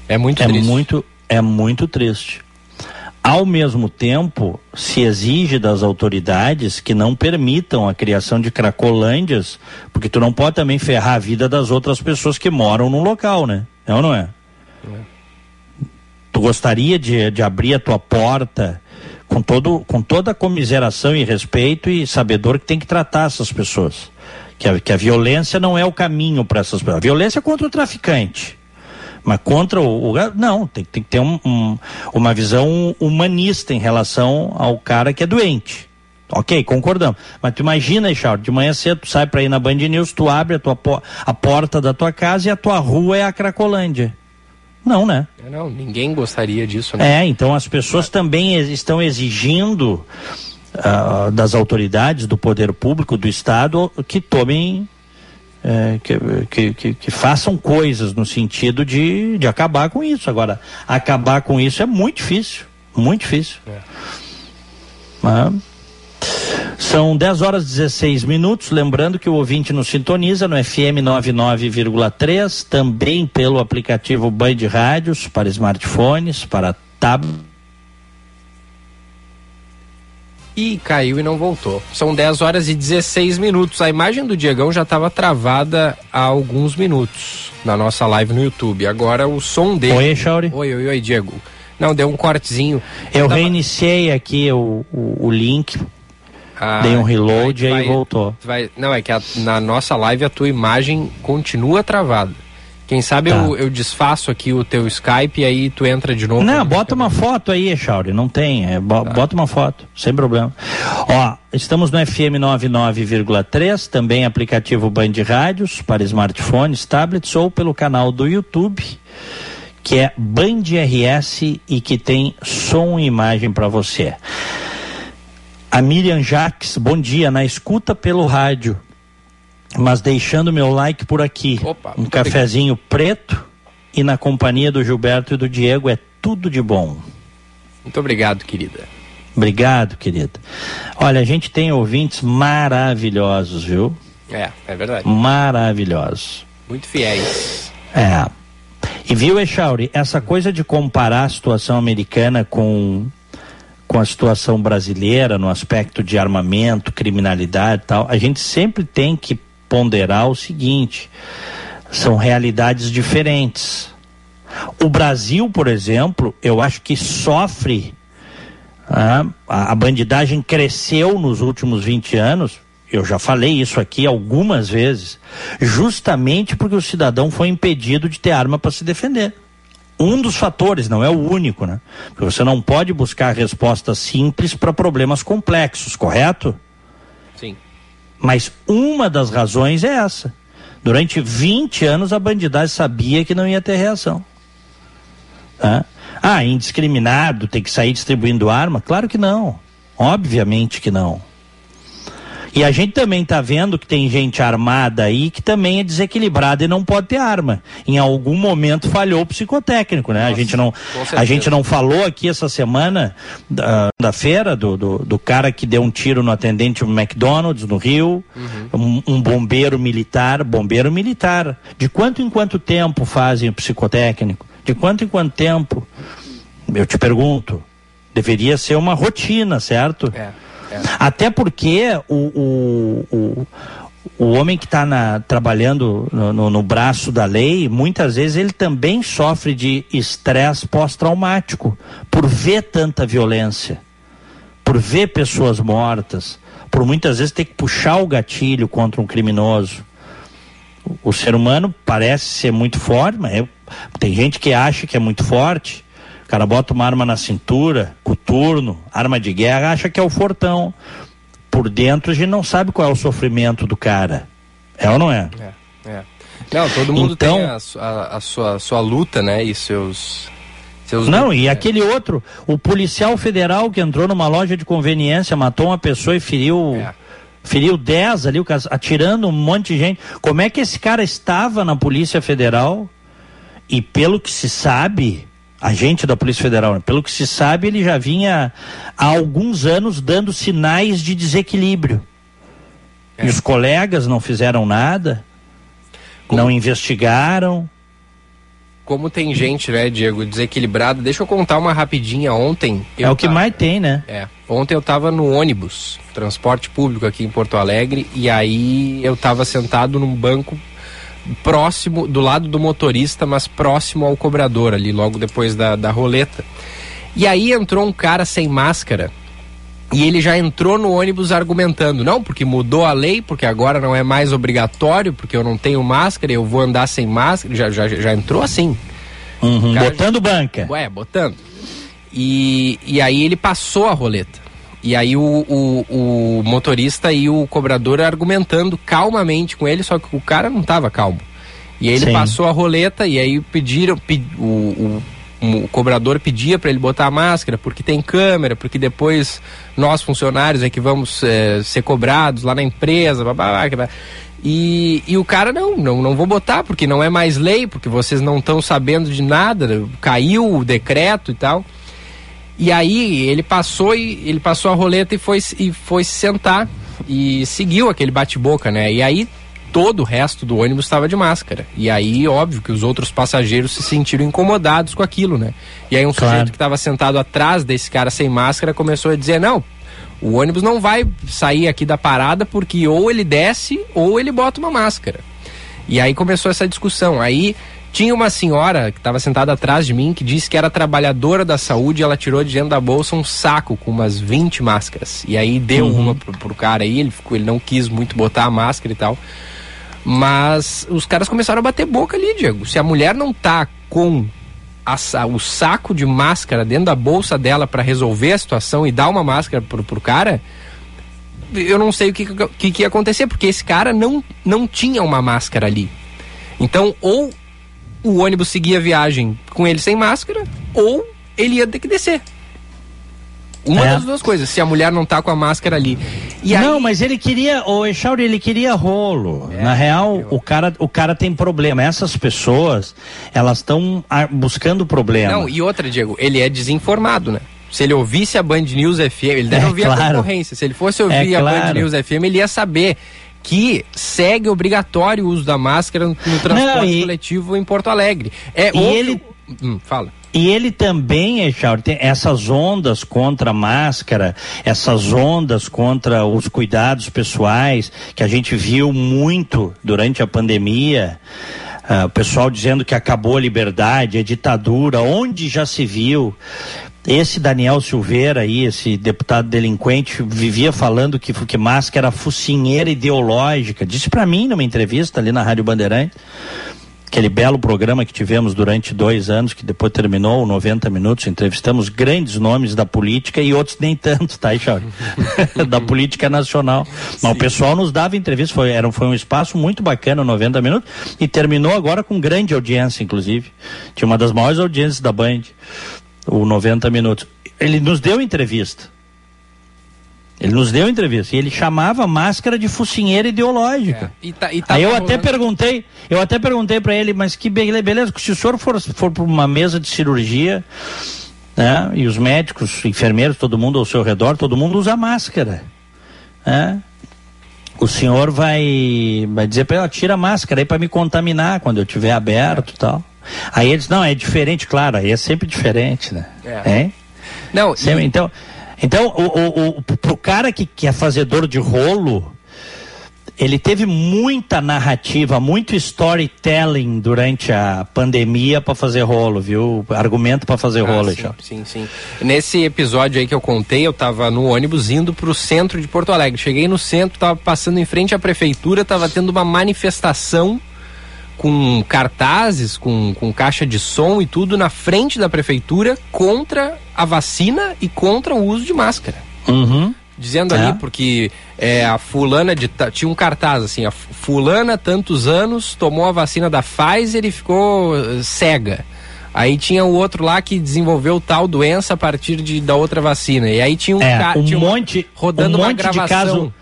É muito é triste. Muito, é muito triste. Ao mesmo tempo, se exige das autoridades que não permitam a criação de cracolândias, porque tu não pode também ferrar a vida das outras pessoas que moram no local, né? É ou não é? é. Tu gostaria de, de abrir a tua porta com, todo, com toda a comiseração e respeito e sabedor que tem que tratar essas pessoas. Que a, que a violência não é o caminho para essas pessoas. A violência é contra o traficante. Mas contra o. o não, tem, tem que ter um, um, uma visão humanista em relação ao cara que é doente. Ok, concordamos. Mas tu imagina, Charles, de manhã cedo tu sai para ir na Band News, tu abre a, tua, a porta da tua casa e a tua rua é a Cracolândia. Não, né? É, não, ninguém gostaria disso, né? É, então as pessoas também estão exigindo uh, das autoridades, do poder público, do Estado, que tomem é, que, que, que, façam coisas no sentido de, de acabar com isso. Agora, acabar com isso é muito difícil, muito difícil. É. Mas, são 10 horas e 16 minutos. Lembrando que o ouvinte nos sintoniza no FM 99,3, também pelo aplicativo Band Rádios para smartphones, para tablets e caiu e não voltou. São 10 horas e 16 minutos. A imagem do Diegão já estava travada há alguns minutos na nossa live no YouTube. Agora o som dele. Oi, Chauri. Oi, oi, oi, Diego. Não, deu um cortezinho. Eu, tava... reiniciei aqui o, o, o link. Ah, dei um reload e aí voltou. Vai, não, é que a, na nossa live a tua imagem continua travada. Quem sabe tá. eu, eu, desfaço aqui o teu Skype e aí tu entra de novo. Não, bota uma foto aí, Echauri, não tem. É, bo tá. Bota uma foto, sem problema. Ó, estamos no FM 99,3, também aplicativo Band Rádios para smartphones, tablets ou pelo canal do YouTube, que é Band RS e que tem som e imagem para você. A Miriam Jaques, bom dia, na escuta pelo rádio mas deixando meu like por aqui. Opa, um cafezinho obrigado. preto e na companhia do Gilberto e do Diego é tudo de bom. Muito obrigado, querida. Obrigado, querida. Olha, a gente tem ouvintes maravilhosos, viu? É, é verdade. Maravilhosos. Muito fiéis. É. E viu, Echauri, essa coisa de comparar a situação americana com com a situação brasileira no aspecto de armamento, criminalidade e tal, a gente sempre tem que ponderar o seguinte: são realidades diferentes. O Brasil, por exemplo, eu acho que sofre. Ah, a, bandidagem cresceu nos últimos 20 anos, eu já falei isso aqui algumas vezes, justamente porque o cidadão foi impedido de ter arma para se defender. Um dos fatores, não é o único, né? Porque você não pode buscar respostas simples para problemas complexos, correto? Mas uma das razões é essa. Durante 20 anos a bandidagem sabia que não ia ter reação. Ah, indiscriminado, tem que sair distribuindo arma? Claro que não. Obviamente que não. E a gente também está vendo que tem gente armada aí que também é desequilibrada e não pode ter arma. Em algum momento falhou o psicotécnico, né? Nossa, a gente não a gente não falou aqui essa semana da, da feira do, do, do, cara que deu um tiro no atendente do McDonald's no Rio, uhum. um, um bombeiro militar, bombeiro militar. De quanto em quanto tempo fazem o psicotécnico? De quanto em quanto tempo? Eu te pergunto. Deveria ser uma rotina, certo? É. Até porque o, o, o, o homem que está trabalhando no, no, no, braço da lei, muitas vezes ele também sofre de estresse pós-traumático por ver tanta violência, por ver pessoas mortas, por muitas vezes ter que puxar o gatilho contra um criminoso. O, o ser humano parece ser muito forte, mas é, tem gente que acha que é muito forte. O cara bota uma arma na cintura, coturno, arma de guerra, acha que é o fortão por dentro a gente não sabe qual é o sofrimento do cara. É ou não é? É. é. Não, todo mundo então, tem a, a, a, sua, sua luta, né? E seus. seus não, e aquele outro, o policial federal que entrou numa loja de conveniência, matou uma pessoa e feriu. É. Feriu 10 ali, atirando um monte de gente. Como é que esse cara estava na Polícia Federal? E pelo que se sabe, agente da Polícia Federal, né? pelo que se sabe, ele já vinha há alguns anos dando sinais de desequilíbrio. É. E os colegas não fizeram nada, Como... não investigaram. Como tem gente, né, Diego, desequilibrada. Deixa eu contar uma rapidinha. Ontem. é o que tava... mais tem, né? É. Ontem eu estava no ônibus, transporte público aqui em Porto Alegre, e aí eu estava sentado num banco próximo, do lado do motorista, mas próximo ao cobrador ali, logo depois da, da roleta. E aí entrou um cara sem máscara e ele já entrou no ônibus argumentando, não, porque mudou a lei, porque agora não é mais obrigatório, porque eu não tenho máscara, eu vou andar sem máscara, já, já, já entrou assim. Uhum, botando banca. Ué, botando. E, e aí ele passou a roleta. E aí o, o, o, motorista e o cobrador argumentando calmamente com ele, só que o cara não estava calmo. E aí ele Sim. passou a roleta e aí pediram, o, o, o cobrador pedia para ele botar a máscara porque tem câmera, porque depois nós funcionários é que vamos é, ser cobrados lá na empresa, blá, e, e o cara não, não, não vou botar porque não é mais lei, porque vocês não estão sabendo de nada, caiu o decreto e tal. E aí ele passou e ele passou a roleta e foi, e foi se sentar e seguiu aquele bate-boca, né? E aí todo o resto do ônibus estava de máscara. E aí, óbvio que os outros passageiros se sentiram incomodados com aquilo, né? E aí um claro. sujeito que estava sentado atrás desse cara sem máscara começou a dizer: "Não, o ônibus não vai sair aqui da parada porque ou ele desce ou ele bota uma máscara". E aí começou essa discussão. Aí tinha uma senhora que estava sentada atrás de mim que disse que era trabalhadora da saúde e ela tirou de dentro da bolsa um saco com umas 20 máscaras. E aí deu uhum. uma pro, pro cara aí, ele, ficou, ele não quis muito botar a máscara e tal. Mas os caras começaram a bater boca ali, Diego. Se a mulher não tá com a, o saco de máscara dentro da bolsa dela para resolver a situação e dar uma máscara pro, pro cara, eu não sei o que, que, que ia acontecer, porque esse cara não, não tinha uma máscara ali. Então, ou o ônibus seguia a viagem com ele sem máscara, ou ele ia ter que descer. Uma é. das duas coisas, se a mulher não tá com a máscara ali. E não, aí... mas ele queria, o Echauri, ele queria rolo. É, Na real, eu... o cara, o cara tem problema. Essas pessoas, elas estão buscando problema. Não, e outra, Diego, ele é desinformado, né? Se ele ouvisse a Band News FM, ele deve é, ouvir claro. a concorrência. Se ele fosse ouvir é, a claro. Band News FM, ele ia saber que segue obrigatório o uso da máscara no, no transporte Não, e... coletivo em Porto Alegre. É e ele hum, fala. E ele também, Echauri, tem essas ondas contra a máscara, essas ondas contra os cuidados pessoais, que a gente viu muito durante a pandemia. Uh, o pessoal dizendo que acabou a liberdade, a ditadura, onde já se viu. Esse Daniel Silveira aí, esse deputado delinquente, vivia falando que, máscara era focinheira ideológica. Disse para mim numa entrevista ali na Rádio Bandeirante, aquele belo programa que tivemos durante dois anos, que depois terminou 90 minutos, entrevistamos grandes nomes da política e outros nem tanto, tá, Charles? da política nacional. Mas o pessoal nos dava entrevista, foi, era, foi um espaço muito bacana, 90 minutos, e terminou agora com grande audiência, inclusive. Tinha uma das maiores audiências da Band o 90 minutos. Ele nos deu entrevista. Ele nos deu entrevista e ele chamava máscara de focinheira ideológica. É. E tá, e tá Aí eu rolando... até perguntei, eu até perguntei para ele, mas que beleza, se o senhor for, for para uma mesa de cirurgia, né, e os médicos, enfermeiros, todo mundo ao seu redor, todo mundo usa máscara, né? O senhor vai, vai dizer para ela, tira a máscara aí para me contaminar quando eu estiver aberto e tal. Aí eles, não, é diferente, claro, aí é sempre diferente, né? É. Hein? Não, sempre, e... então, Então, o, o, o, pro cara que, que é fazedor de rolo, ele teve muita narrativa, muito storytelling durante a pandemia para fazer rolo, viu? Argumento para fazer ah, rolo, sim, sim, sim. Nesse episódio aí que eu contei, eu tava no ônibus indo pro centro de Porto Alegre. Cheguei no centro, tava passando em frente à prefeitura, tava tendo uma manifestação com cartazes, com, com caixa de som e tudo na frente da prefeitura contra a vacina e contra o uso de máscara. Uhum dizendo é. ali, porque é, a fulana de. Tinha um cartaz assim, a fulana, tantos anos, tomou a vacina da Pfizer e ficou uh, cega. Aí tinha o outro lá que desenvolveu tal doença a partir de, da outra vacina. E aí tinha um, é, um monte, rodando um monte uma gravação. De caso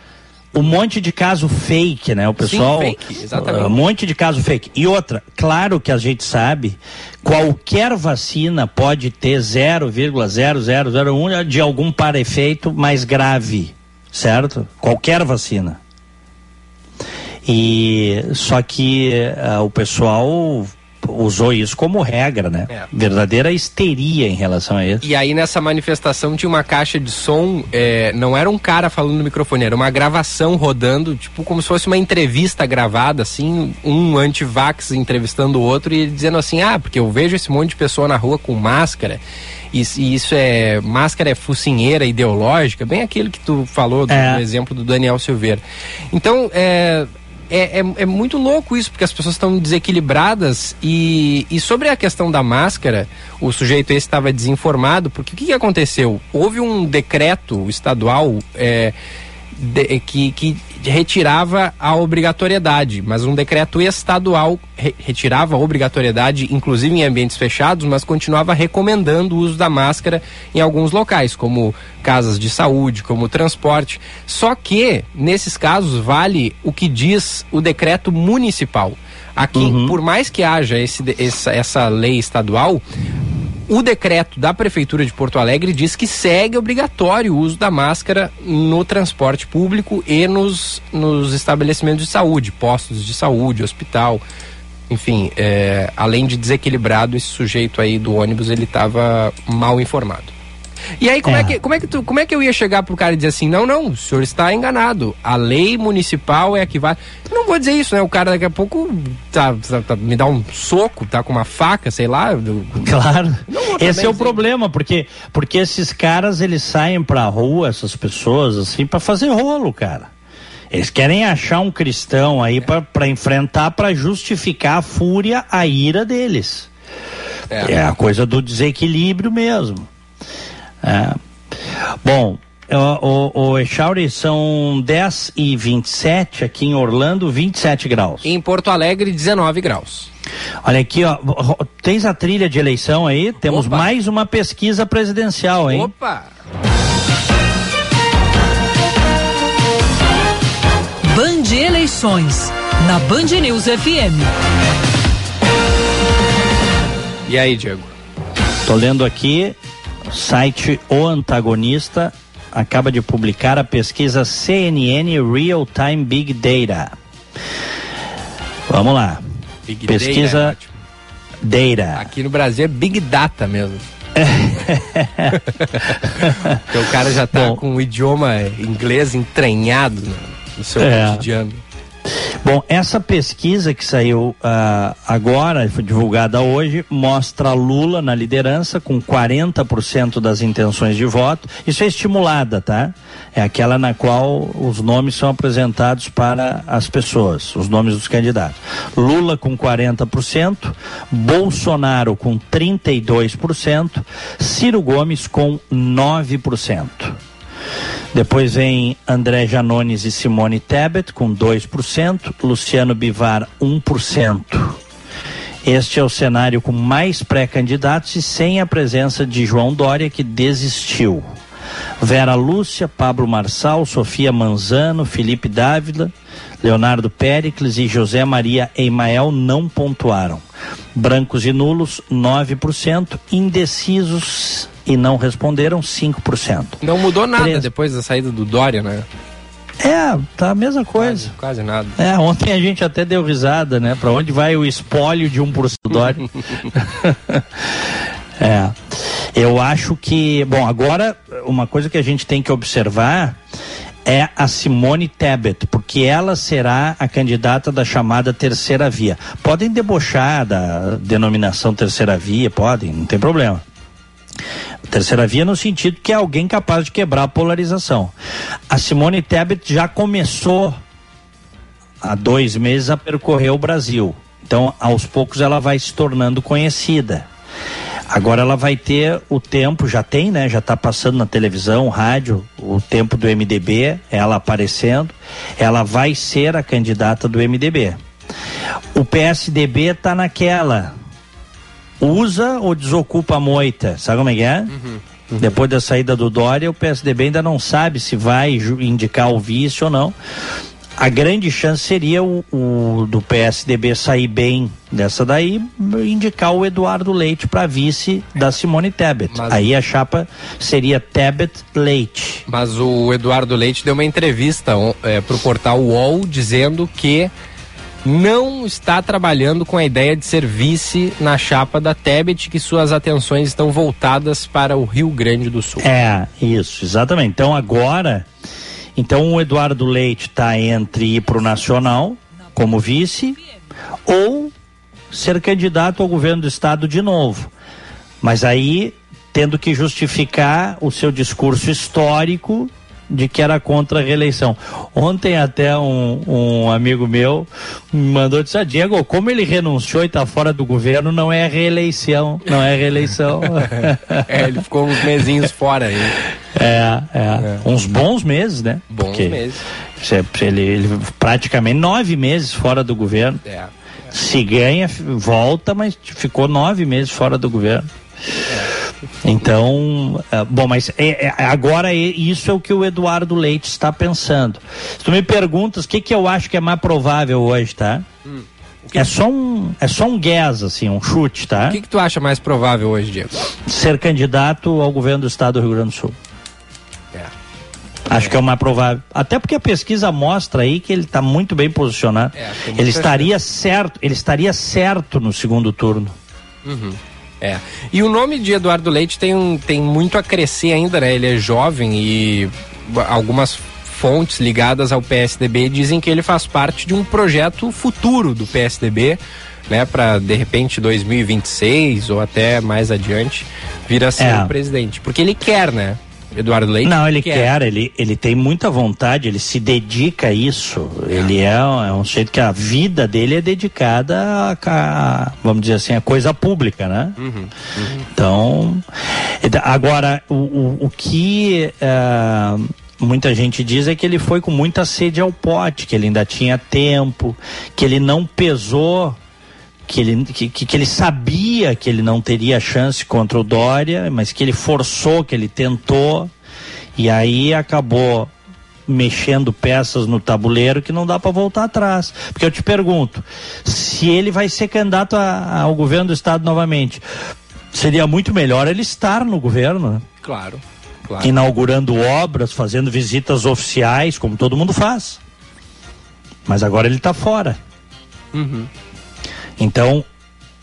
um monte de caso fake, né? O pessoal. Sim, fake, exatamente. Um monte de caso fake. E outra, claro que a gente sabe, qualquer vacina pode ter 0,0001 de algum para-efeito mais grave, certo? Qualquer vacina. E só que uh, o pessoal usou isso como regra, né? É. Verdadeira histeria em relação a isso. E aí nessa manifestação tinha uma caixa de som, é, não era um cara falando no microfone, era uma gravação rodando, tipo como se fosse uma entrevista gravada, assim, um anti-vax entrevistando o outro e dizendo assim, ah, porque eu vejo esse monte de pessoa na rua com máscara e, isso é máscara é focinheira ideológica, bem aquilo que tu falou do, é. exemplo do Daniel Silveira. Então, é, é, é, é, muito louco isso, porque as pessoas estão desequilibradas e, e sobre a questão da máscara, o sujeito esse estava desinformado, porque o que, que aconteceu? Houve um decreto estadual é, de, que, que retirava a obrigatoriedade, mas um decreto estadual re, retirava a obrigatoriedade, inclusive em ambientes fechados, mas continuava recomendando o uso da máscara em alguns locais, como casas de saúde, como transporte. Só que, nesses casos, vale o que diz o decreto municipal. Aqui, uhum. por mais que haja esse, essa, essa lei estadual, o decreto da Prefeitura de Porto Alegre diz que segue obrigatório o uso da máscara no transporte público e nos, nos estabelecimentos de saúde, postos de saúde, hospital. Enfim, é, além de desequilibrado, esse sujeito aí do ônibus ele estava mal informado. E aí, como é. é, que, como, é que tu, como é que eu ia chegar pro cara e dizer assim, não, não, o senhor está enganado. A lei municipal é a que vai. Eu não vou dizer isso, né? O cara daqui a pouco tá, tá, tá me dá um soco, tá com uma faca, sei lá. Claro. Esse é o problema, porque, porque esses caras, eles saem pra rua, essas pessoas, assim, para fazer rolo, cara. Eles querem achar um cristão aí é. para enfrentar, para justificar a fúria, a ira deles. É. é a coisa do desequilíbrio mesmo. É. Bom, o, o, o Echauri são 10 e 27 aqui em Orlando, 27 graus. Em Porto Alegre, 19 graus. Olha aqui, ó, tens a trilha de eleição aí? Temos Opa. mais uma pesquisa presidencial, hein? Opa! Band Eleições, na Band News FM. E aí, Diego? Tô lendo aqui, site O Antagonista acaba de publicar a pesquisa CNN Real Time Big Data. Vamos lá. Big pesquisa Data, é Data. Aqui no Brasil é Big Data mesmo. Porque o cara já está com o idioma inglês entranhado no seu é. cotidiano. Bom, essa pesquisa que saiu uh, agora, foi divulgada hoje, mostra Lula na liderança com 40% das intenções de voto. Isso é estimulada, tá? É aquela na qual os nomes são apresentados para as pessoas, os nomes dos candidatos. Lula com 40%, Bolsonaro com 32%, Ciro Gomes com 9%. Depois vem André Janones e Simone Tebet com 2%, Luciano Bivar 1%. Este é o cenário com mais pré-candidatos e sem a presença de João Dória, que desistiu. Vera Lúcia, Pablo Marçal, Sofia Manzano, Felipe Dávila, Leonardo Pericles e José Maria Eimael não pontuaram. Brancos e nulos, 9%. Indecisos e não responderam 5%. Não mudou nada depois da saída do Dória, né? É, tá a mesma coisa. Quase, quase nada. É, ontem a gente até deu risada, né? Para onde vai o espólio de 1% do Dória? é. Eu acho que, bom, agora uma coisa que a gente tem que observar é a Simone Tebet, porque ela será a candidata da chamada terceira via. Podem debochar da denominação terceira via, podem, não tem problema. Terceira via no sentido que é alguém capaz de quebrar a polarização. A Simone Tebet já começou há dois meses a percorrer o Brasil. Então, aos poucos, ela vai se tornando conhecida. Agora ela vai ter o tempo, já tem, né? Já está passando na televisão, rádio, o tempo do MDB, ela aparecendo. Ela vai ser a candidata do MDB. O PSDB está naquela. Usa ou desocupa a moita? Sabe como é que é? Uhum. Uhum. Depois da saída do Dória, o PSDB ainda não sabe se vai indicar o vice ou não a grande chance seria o, o, do PSDB sair bem dessa daí, indicar o Eduardo Leite para vice da Simone Tebet. Mas, Aí a chapa seria Tebet Leite. Mas o Eduardo Leite deu uma entrevista é, para o portal UOL dizendo que não está trabalhando com a ideia de ser vice na chapa da Tebet, que suas atenções estão voltadas para o Rio Grande do Sul. É, isso, exatamente. Então agora então o Eduardo Leite está entre ir para o Nacional como vice ou ser candidato ao governo do estado de novo. Mas aí tendo que justificar o seu discurso histórico de que era contra a reeleição. Ontem até um, um amigo meu me mandou dizer, ah, Diego, como ele renunciou e está fora do governo, não é reeleição, não é reeleição. é, ele ficou uns mesinhos fora aí. É, é, é. Uns bons meses, né? Bons Porque meses. Ele, ele praticamente nove meses fora do governo. É, é. Se ganha, volta, mas ficou nove meses fora do governo. É. Então, uh, bom, mas é, é, agora é, isso é o que o Eduardo Leite está pensando. Se tu me perguntas o que, que eu acho que é mais provável hoje, tá? Hum. É só um é só um guess, assim, um chute, tá? O que, que tu acha mais provável hoje, Diego? Ser candidato ao governo do estado do Rio Grande do Sul. É. Acho é. que é o mais provável. Até porque a pesquisa mostra aí que ele está muito bem posicionado. É, ele estaria certo, ele estaria certo no segundo turno. Uhum. É. E o nome de Eduardo Leite tem, tem muito a crescer ainda, né? Ele é jovem e algumas fontes ligadas ao PSDB dizem que ele faz parte de um projeto futuro do PSDB, né, para de repente 2026 ou até mais adiante vir a ser é. o presidente, porque ele quer, né? Eduardo Leite? Não, ele quer, quer ele, ele tem muita vontade, ele se dedica a isso. É. Ele é, é um jeito que a vida dele é dedicada a, a, vamos dizer assim, a coisa pública, né? Uhum, uhum. Então, agora, o, o, o que uh, muita gente diz é que ele foi com muita sede ao pote, que ele ainda tinha tempo, que ele não pesou que ele, que, que ele sabia que ele não teria chance contra o Dória, mas que ele forçou, que ele tentou, e aí acabou mexendo peças no tabuleiro que não dá para voltar atrás. Porque eu te pergunto, se ele vai ser candidato a, ao governo do estado novamente, seria muito melhor ele estar no governo, né? Claro, claro. Inaugurando obras, fazendo visitas oficiais, como todo mundo faz. Mas agora ele está fora. Uhum. Então,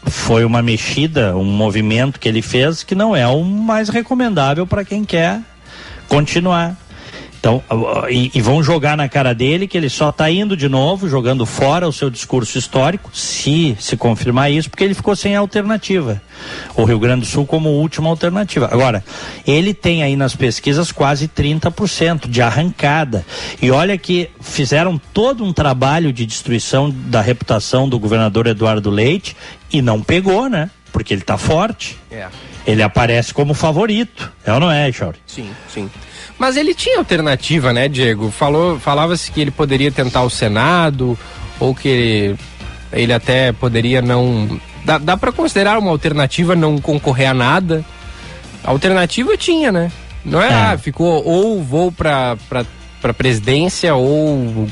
foi uma mexida, um movimento que ele fez que não é o mais recomendável para quem quer continuar. Então, e, e, vão jogar na cara dele que ele só está indo de novo, jogando fora o seu discurso histórico, se se confirmar isso, porque ele ficou sem alternativa. O Rio Grande do Sul como última alternativa. Agora, ele tem aí nas pesquisas quase 30% de arrancada. E olha que fizeram todo um trabalho de destruição da reputação do governador Eduardo Leite e não pegou, né? Porque ele está forte. É. Ele aparece como favorito. É ou não é, Chauri? Sim, sim. Mas ele tinha alternativa, né, Diego? Falou, falava-se que ele poderia tentar o Senado ou que ele, até poderia não. Dá, dá para considerar uma alternativa não concorrer a nada? A alternativa tinha, né? Não é, é. Ah, ficou ou vou para para presidência ou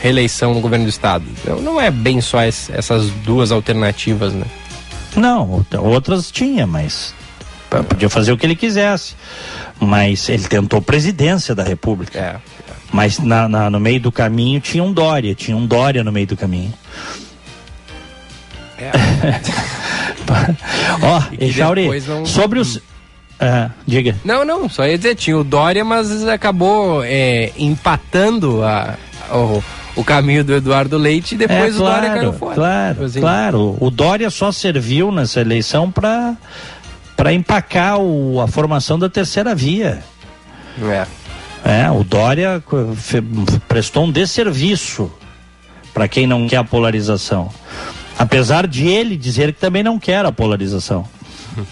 reeleição no governo do estado. Então, não é bem só essas duas alternativas, né? Não, outras tinha, mas podia fazer o que ele quisesse mas ele tentou presidência da República. É. Mas na, na, no meio do caminho tinha um Dória, tinha um Dória no meio do caminho. É. Ó, oh, Echauri, não... sobre os. É, diga. Não, não, só ia dizer, tinha o Dória, mas acabou é, empatando a, o, o caminho do Eduardo Leite e depois é, claro, o Dória caiu fora. Claro, assim. claro. O Dória só serviu nessa eleição para para empacar o, a formação da terceira via. É. É, o Dória prestou um desserviço para quem não quer a polarização. Apesar de ele dizer que também não quer a polarização.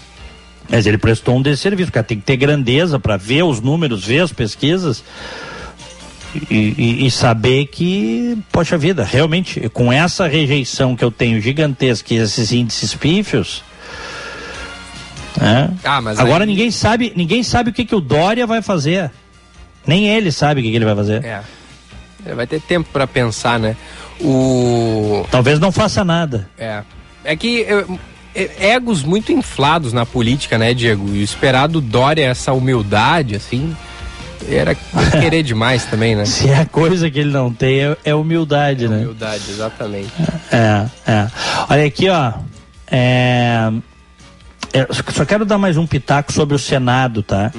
Mas ele prestou um desserviço, porque tem que ter grandeza para ver os números, ver as pesquisas e, e, e, saber que, poxa vida, realmente, com essa rejeição que eu tenho gigantesca e esses índices pífios. Né? Ah, Agora aí... ninguém sabe, ninguém sabe o que, que o Dória vai fazer. Nem ele sabe o que, que ele vai fazer. É. Ele vai ter tempo para pensar, né? O... Talvez não faça nada. É. É que é, egos muito inflados na política, né, Diego? E esperar do Dória essa humildade, assim, era querer demais também, né? Se é coisa que ele não tem, é, é humildade, é né? Humildade, exatamente. É, é. Olha aqui, ó. É, é, só quero dar mais um pitaco sobre o Senado, tá?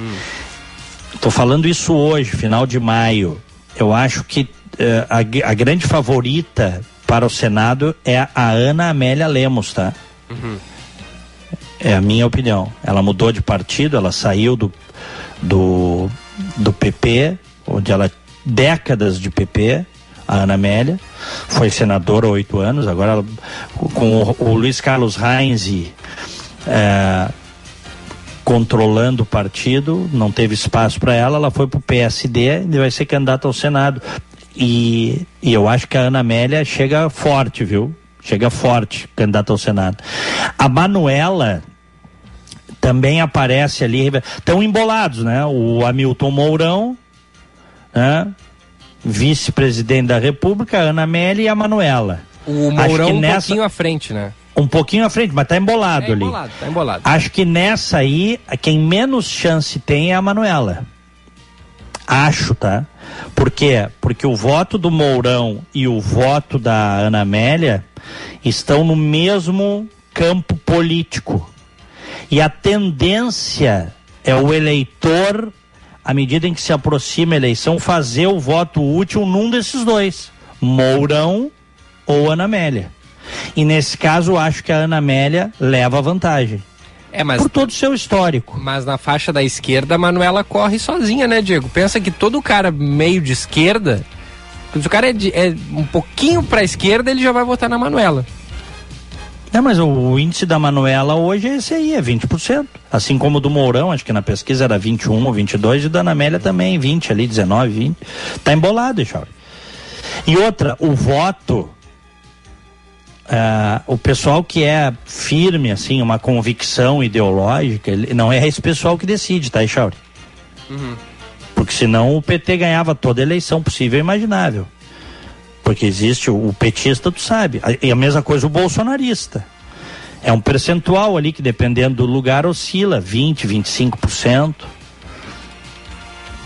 Tô falando isso hoje, final de maio. Eu acho que é, a, a grande favorita para o Senado é a Ana Amélia Lemos, tá? Uhum. É a minha opinião. Ela mudou de partido, ela saiu do, do, do PP, onde ela décadas de PP, a Ana Amélia, foi senadora há oito anos, agora com o, o, Luiz Carlos Reins é, controlando o partido, não teve espaço para ela, ela foi para o PSD e vai ser candidata ao Senado. E, e eu acho que a Ana Amélia chega forte, viu? Chega forte, candidata ao Senado. A Manuela também aparece ali, estão embolados, né? O Hamilton Mourão, né? vice-presidente da República, a Ana Amélia e a Manuela. O Mourão um nessa... pouquinho à frente, né? Um pouquinho à frente, mas tá embolado, é embolado ali. Tá embolado. Acho que nessa aí, quem menos chance tem é a Manuela. Acho, tá? Por quê? Porque o voto do Mourão e o voto da Ana Amélia estão no mesmo campo político. E a tendência é o eleitor, à medida em que se aproxima a eleição, fazer o voto útil num desses dois, Mourão ou Ana Amélia. E nesse caso, acho que a Ana Amélia leva vantagem. É, mas, por todo o seu histórico. Mas na faixa da esquerda, a Manuela corre sozinha, né, Diego? Pensa que todo cara meio de esquerda se o cara é, de, é um pouquinho para a esquerda, ele já vai votar na Manuela. É, mas o, o, índice da Manuela hoje é esse aí, é 20%. Assim como o do Mourão, acho que na pesquisa era 21 ou 22, e da Ana Amélia também, 20 ali, 19, 20. Tá embolado, Chauri. E outra, o voto, uh, o pessoal que é firme, assim, uma convicção ideológica, ele, não é esse pessoal que decide, tá, Chauri? Uhum. Porque senão o PT ganhava toda a eleição possível e imaginável. Porque existe o, o petista, tu sabe. E a mesma coisa o bolsonarista. É um percentual ali que, dependendo do lugar, oscila 20%, 25%.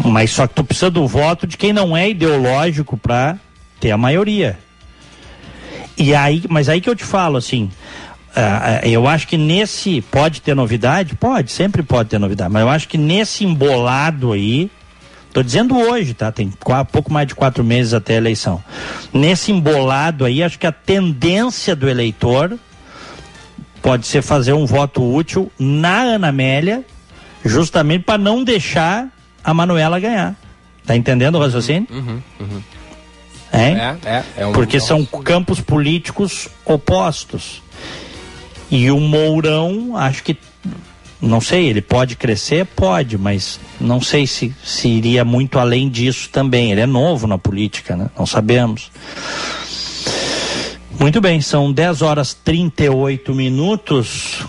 Mas só que tu precisa do voto de quem não é ideológico para ter a maioria. E aí, mas aí que eu te falo assim, uh, eu acho que nesse pode ter novidade, pode, sempre pode ter novidade, mas eu acho que nesse embolado aí Estou dizendo hoje, tá? Tem pouco mais de quatro meses até a eleição. Nesse embolado aí, acho que a tendência do eleitor pode ser fazer um voto útil na Ana Amélia, justamente para não deixar a Manuela ganhar. Tá entendendo o raciocínio? Uhum, uhum. É? É, é, é um, Porque são campos políticos opostos. E o Mourão, acho que não sei, ele pode crescer? Pode, mas não sei se, se iria muito além disso também. Ele é novo na política, né? Não sabemos. Muito bem, são 10 horas 38 minutos.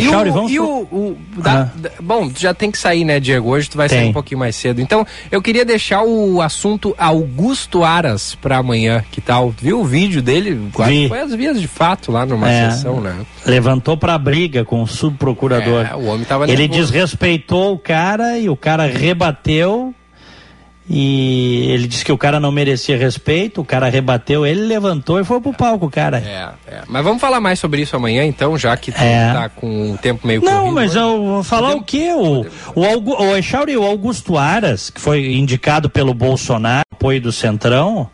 E, o, vamos e o, o da, ah. bom, já tem que sair, né, Diego? Hoje tu vai tem. sair um pouquinho mais cedo. Então, eu queria deixar o assunto Augusto Aras para amanhã. Que tal? Viu o vídeo dele? Vi. Foi as vias de fato lá numa é, sessão, né? Levantou pra briga com o subprocurador. É, o homem tava Ele nervoso. desrespeitou o cara e o cara rebateu. E ele disse que o cara não merecia respeito, o cara rebateu, ele levantou e foi pro palco, cara. É, é. Mas vamos falar mais sobre isso amanhã, então, já que tu é. tá com o tempo meio Não, corrido, mas eu vou falar podemos, o quê? O, o, Augu, o Echauri, o Augusto Aras, que foi indicado pelo Bolsonaro, apoio do Centrão,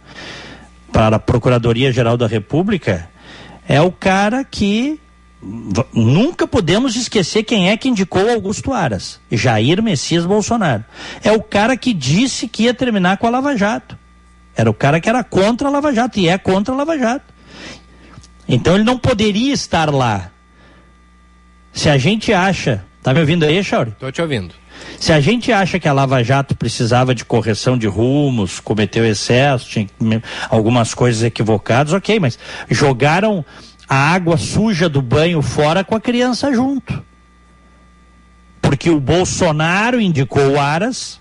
para a Procuradoria-Geral da República, é o cara que Nunca podemos esquecer quem é que indicou Augusto Aras, Jair Messias Bolsonaro. É o cara que disse que ia terminar com a Lava Jato. Era o cara que era contra a Lava Jato e é contra a Lava Jato. Então ele não poderia estar lá. Se a gente acha. Tá me ouvindo aí, Chauri? Tô te ouvindo. Se a gente acha que a Lava Jato precisava de correção de rumos, cometeu excesso, tinha algumas coisas equivocadas, ok, mas jogaram a água suja do banho fora com a criança junto. Porque o Bolsonaro indicou o Aras,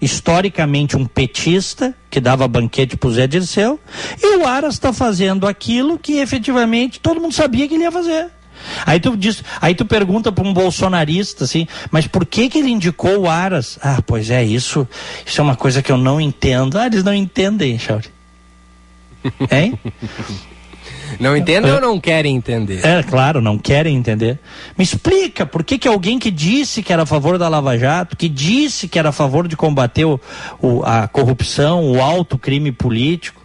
historicamente um petista, que dava banquete para o Zé Dirceu, e o Aras está fazendo aquilo que efetivamente todo mundo sabia que ele ia fazer. Aí tu, diz, aí tu pergunta para um bolsonarista assim, mas por que que ele indicou o Aras? Ah, pois é, isso, isso é uma coisa que eu não entendo. Ah, eles não entendem, Chauri. Hein? Não entendem ou não querem entender? É, claro, não querem entender. Me explica por que, que alguém que disse que era a favor da Lava Jato, que disse que era a favor de combater o, o, a corrupção, o alto crime político,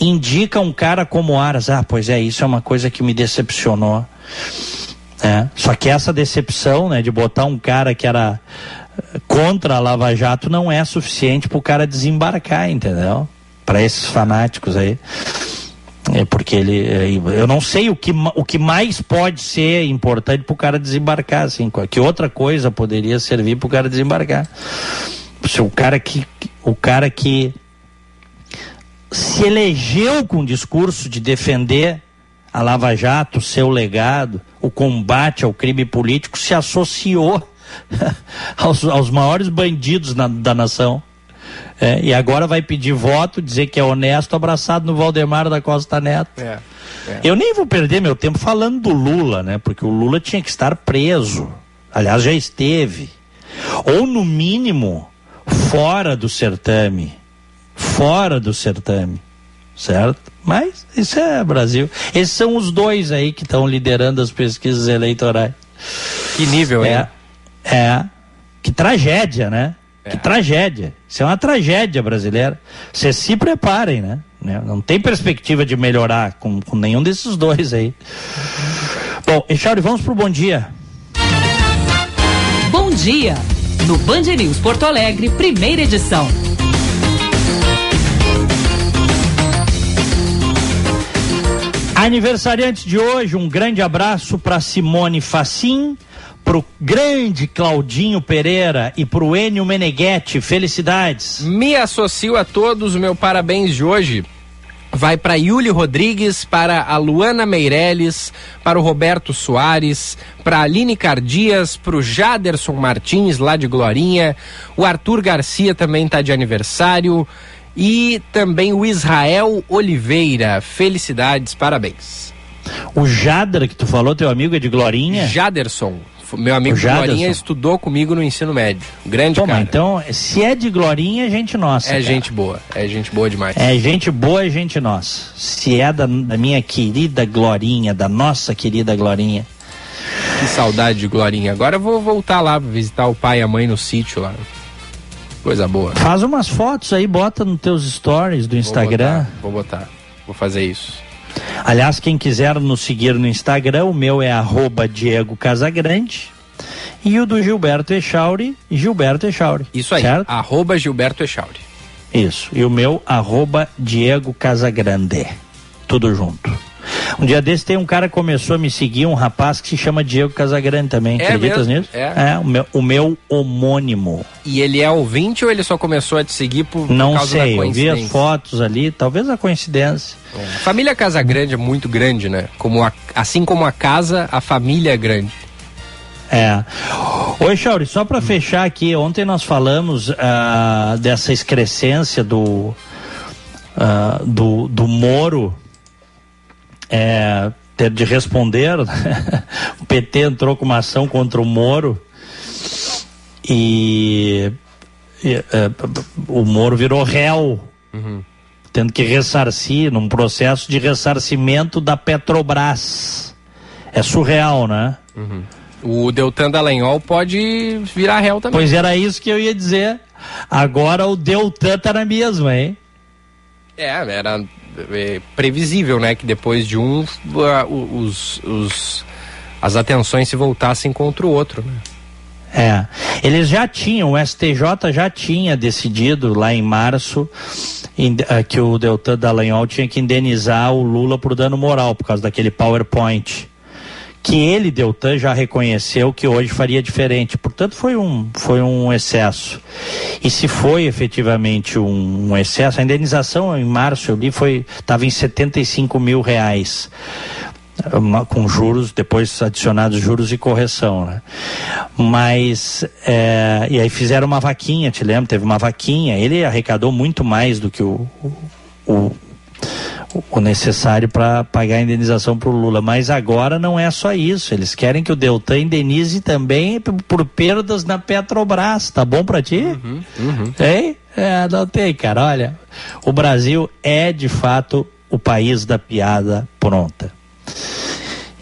indica um cara como Aras. Ah, pois é, isso é uma coisa que me decepcionou. É, só que essa decepção, né, de botar um cara que era contra a Lava Jato não é suficiente para o cara desembarcar, entendeu? Para esses fanáticos aí. É porque ele. É, eu não sei o que, o que mais pode ser importante para o cara desembarcar, assim. Que outra coisa poderia servir para o cara desembarcar. Se o cara que. O cara que se elegeu com o discurso de defender a Lava Jato, seu legado, o combate ao crime político, se associou aos, aos maiores bandidos na, da nação. É, e agora vai pedir voto, dizer que é honesto, abraçado no Valdemar da Costa Neto. É, é. Eu nem vou perder meu tempo falando do Lula, né? Porque o Lula tinha que estar preso. Aliás, já esteve. Ou, no mínimo, fora do certame. Fora do certame. Certo? Mas isso é Brasil. Esses são os dois aí que estão liderando as pesquisas eleitorais. Que nível, é? É. Que tragédia, né? É. Que tragédia. Isso é uma tragédia brasileira. Vocês se preparem, né? né? Não tem perspectiva de melhorar com, com nenhum desses dois aí. Bom, Echauri, vamos pro bom dia. Bom dia. No Band News Porto Alegre, primeira edição. Aniversariante de hoje, um grande abraço para Simone Facim pro grande Claudinho Pereira e pro Enio Meneghetti. Felicidades. Me associo a todos, o meu parabéns de hoje vai para Yuli Rodrigues, para a Luana Meirelles, para o Roberto Soares, para a Aline Cardias, para o Jaderson Martins, lá de Glorinha, o Arthur Garcia também está de aniversário e também o Israel Oliveira. Felicidades, parabéns. O Jader, que tu falou, teu amigo é de Glorinha? Jaderson. Meu amigo Glorinha estudou comigo no ensino médio. Grande Pô, cara. Então, se é de Glorinha, é gente nossa. É cara. gente boa. É gente boa demais. É gente boa, é gente nossa. Se é da, da minha querida Glorinha, da nossa querida Glorinha. Que saudade de Glorinha. Agora eu vou voltar lá visitar o pai e a mãe no sítio lá. Coisa boa. Faz umas fotos aí, bota nos teus stories do Instagram. Vou botar, vou, botar. vou fazer isso. Aliás, quem quiser nos seguir no Instagram, o meu é arroba Diego Casagrande. E o do Gilberto Echauri, Gilberto Echauri. Isso aí, certo? arroba Gilberto Echauri. Isso. E o meu, arroba Diego Casagrande. Tudo junto. Um dia desse tem um cara que começou a me seguir, um rapaz que se chama Diego Casagrande também. É Acreditas mesmo? nisso? É. é o, meu, o meu homônimo. E ele é ouvinte ou ele só começou a te seguir por, Não por causa sei, da eu vi as fotos ali, talvez a coincidência. É. Família Casagrande é muito grande, né? Como a, assim como a casa, a família é grande. É. Oi, Chauri, só para fechar aqui, ontem nós falamos uh, dessa excrescência do, uh, do, do Moro é, ter de responder. o PT entrou com uma ação contra o Moro e é, o Moro virou réu, uhum. tendo que ressarcir num processo de ressarcimento da Petrobras. É surreal, né? Uhum. O Deltan Dallagnol pode virar réu também. Pois era isso que eu ia dizer. Agora o Deltan tá na mesma, hein? É, era é, previsível, né? Que depois de um, uh, os, os, as atenções se voltassem contra o outro, né? É, eles já tinham, o STJ já tinha decidido lá em março uh, que o Deltan Dallagnol tinha que indenizar o Lula por dano moral por causa daquele PowerPoint que ele, Deltan, já reconheceu que hoje faria diferente. Portanto, foi um, foi um excesso. E se foi efetivamente um, um excesso, a indenização em março eu li foi estava em 75 mil reais com juros, depois adicionados juros e correção, né? Mas, é, e aí fizeram uma vaquinha, te lembro? Teve uma vaquinha, ele arrecadou muito mais do que o, o, o necessário para pagar a indenização para o Lula. Mas agora não é só isso. Eles querem que o Deltan indenize também por perdas na Petrobras. Tá bom para ti? Uhum, uhum. Tem? É, não tem, cara. Olha, o Brasil é de fato o país da piada pronta.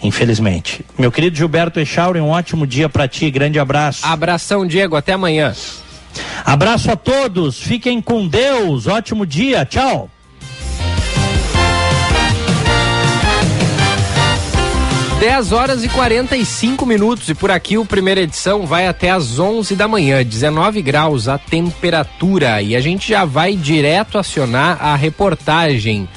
Infelizmente. Meu querido Gilberto Echauri, um ótimo dia para ti. Grande abraço. Abração, Diego. Até amanhã. Abraço a todos. Fiquem com Deus. Ótimo dia. Tchau. 10 horas e 45 minutos e por aqui o primeira edição vai até às 11 da manhã, 19 graus a temperatura e a gente já vai direto acionar a reportagem.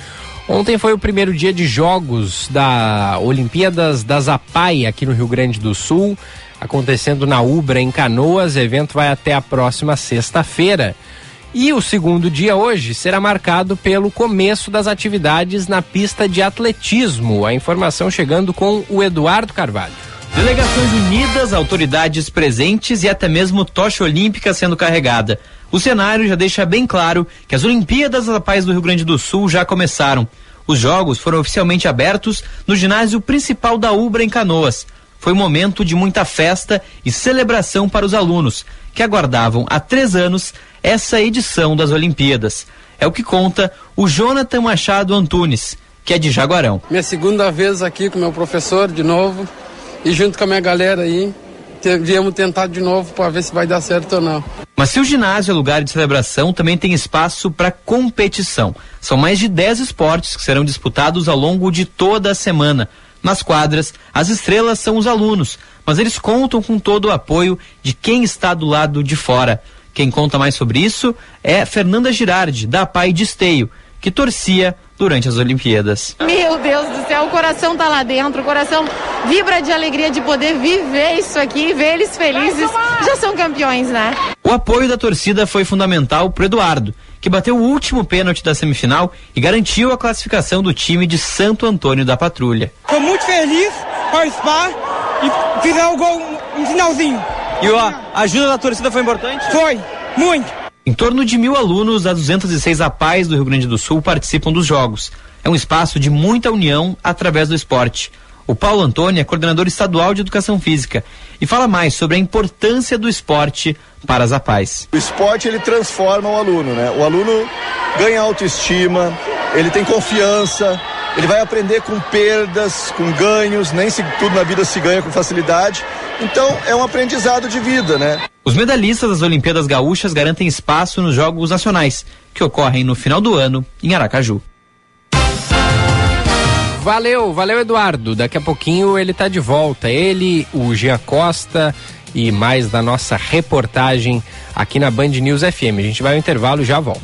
Ontem foi o primeiro dia de jogos da Olimpíadas da Zapai aqui no Rio Grande do Sul, acontecendo na Ubra em Canoas. O evento vai até a próxima sexta-feira. E o segundo dia hoje será marcado pelo começo das atividades na pista de atletismo. A informação chegando com o Eduardo Carvalho. Delegações unidas, autoridades presentes e até mesmo tocha olímpica sendo carregada. O cenário já deixa bem claro que as Olimpíadas da Paz do Rio Grande do Sul já começaram. Os jogos foram oficialmente abertos no ginásio principal da Ubra em Canoas. Foi um momento de muita festa e celebração para os alunos, que aguardavam há três anos essa edição das Olimpíadas. É o que conta o Jonathan Machado Antunes, que é de Jaguarão. Minha segunda vez aqui com meu professor de novo e junto com a minha galera aí. Viemos tentar de novo para ver se vai dar certo ou não. Mas se o ginásio é lugar de celebração, também tem espaço para competição. São mais de 10 esportes que serão disputados ao longo de toda a semana. Nas quadras, as estrelas são os alunos, mas eles contam com todo o apoio de quem está do lado de fora. Quem conta mais sobre isso é Fernanda Girardi, da Pai de Esteio, que torcia durante as Olimpíadas. Meu Deus do céu, o coração tá lá dentro, o coração vibra de alegria de poder viver isso aqui, ver eles felizes. Já são campeões, né? O apoio da torcida foi fundamental pro Eduardo, que bateu o último pênalti da semifinal e garantiu a classificação do time de Santo Antônio da Patrulha. Estou muito feliz participar e fizer o gol no finalzinho. E a ajuda da torcida foi importante? Foi, muito. Em torno de mil alunos da 206 APAES do Rio Grande do Sul participam dos Jogos. É um espaço de muita união através do esporte. O Paulo Antônio é coordenador estadual de educação física e fala mais sobre a importância do esporte para as APAES. O esporte ele transforma o aluno, né? O aluno ganha autoestima, ele tem confiança, ele vai aprender com perdas, com ganhos, nem se tudo na vida se ganha com facilidade. Então é um aprendizado de vida, né? Os medalhistas das Olimpíadas Gaúchas garantem espaço nos Jogos Nacionais, que ocorrem no final do ano em Aracaju. Valeu, valeu Eduardo. Daqui a pouquinho ele está de volta. Ele, o Gia Costa e mais da nossa reportagem aqui na Band News FM. A gente vai ao intervalo e já volta.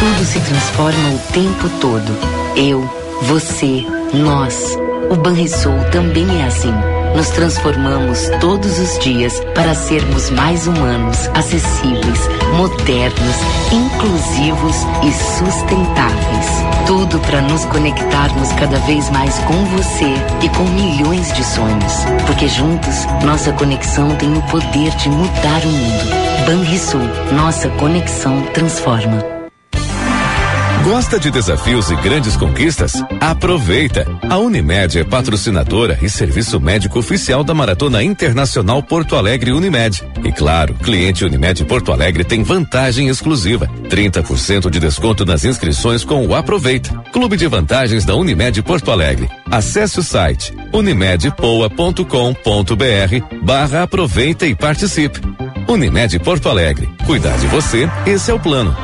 Tudo se transforma o tempo todo. Eu você, nós. O Banrisul também é assim. Nos transformamos todos os dias para sermos mais humanos, acessíveis, modernos, inclusivos e sustentáveis. Tudo para nos conectarmos cada vez mais com você e com milhões de sonhos. Porque juntos, nossa conexão tem o poder de mudar o mundo. Banrisul, nossa conexão transforma. Gosta de desafios e grandes conquistas? Aproveita! A Unimed é patrocinadora e serviço médico oficial da Maratona Internacional Porto Alegre Unimed. E claro, cliente Unimed Porto Alegre tem vantagem exclusiva: 30% de desconto nas inscrições com o Aproveita. Clube de vantagens da Unimed Porto Alegre. Acesse o site unimedpoa.com.br barra aproveita e participe. Unimed Porto Alegre. Cuidar de você, esse é o plano.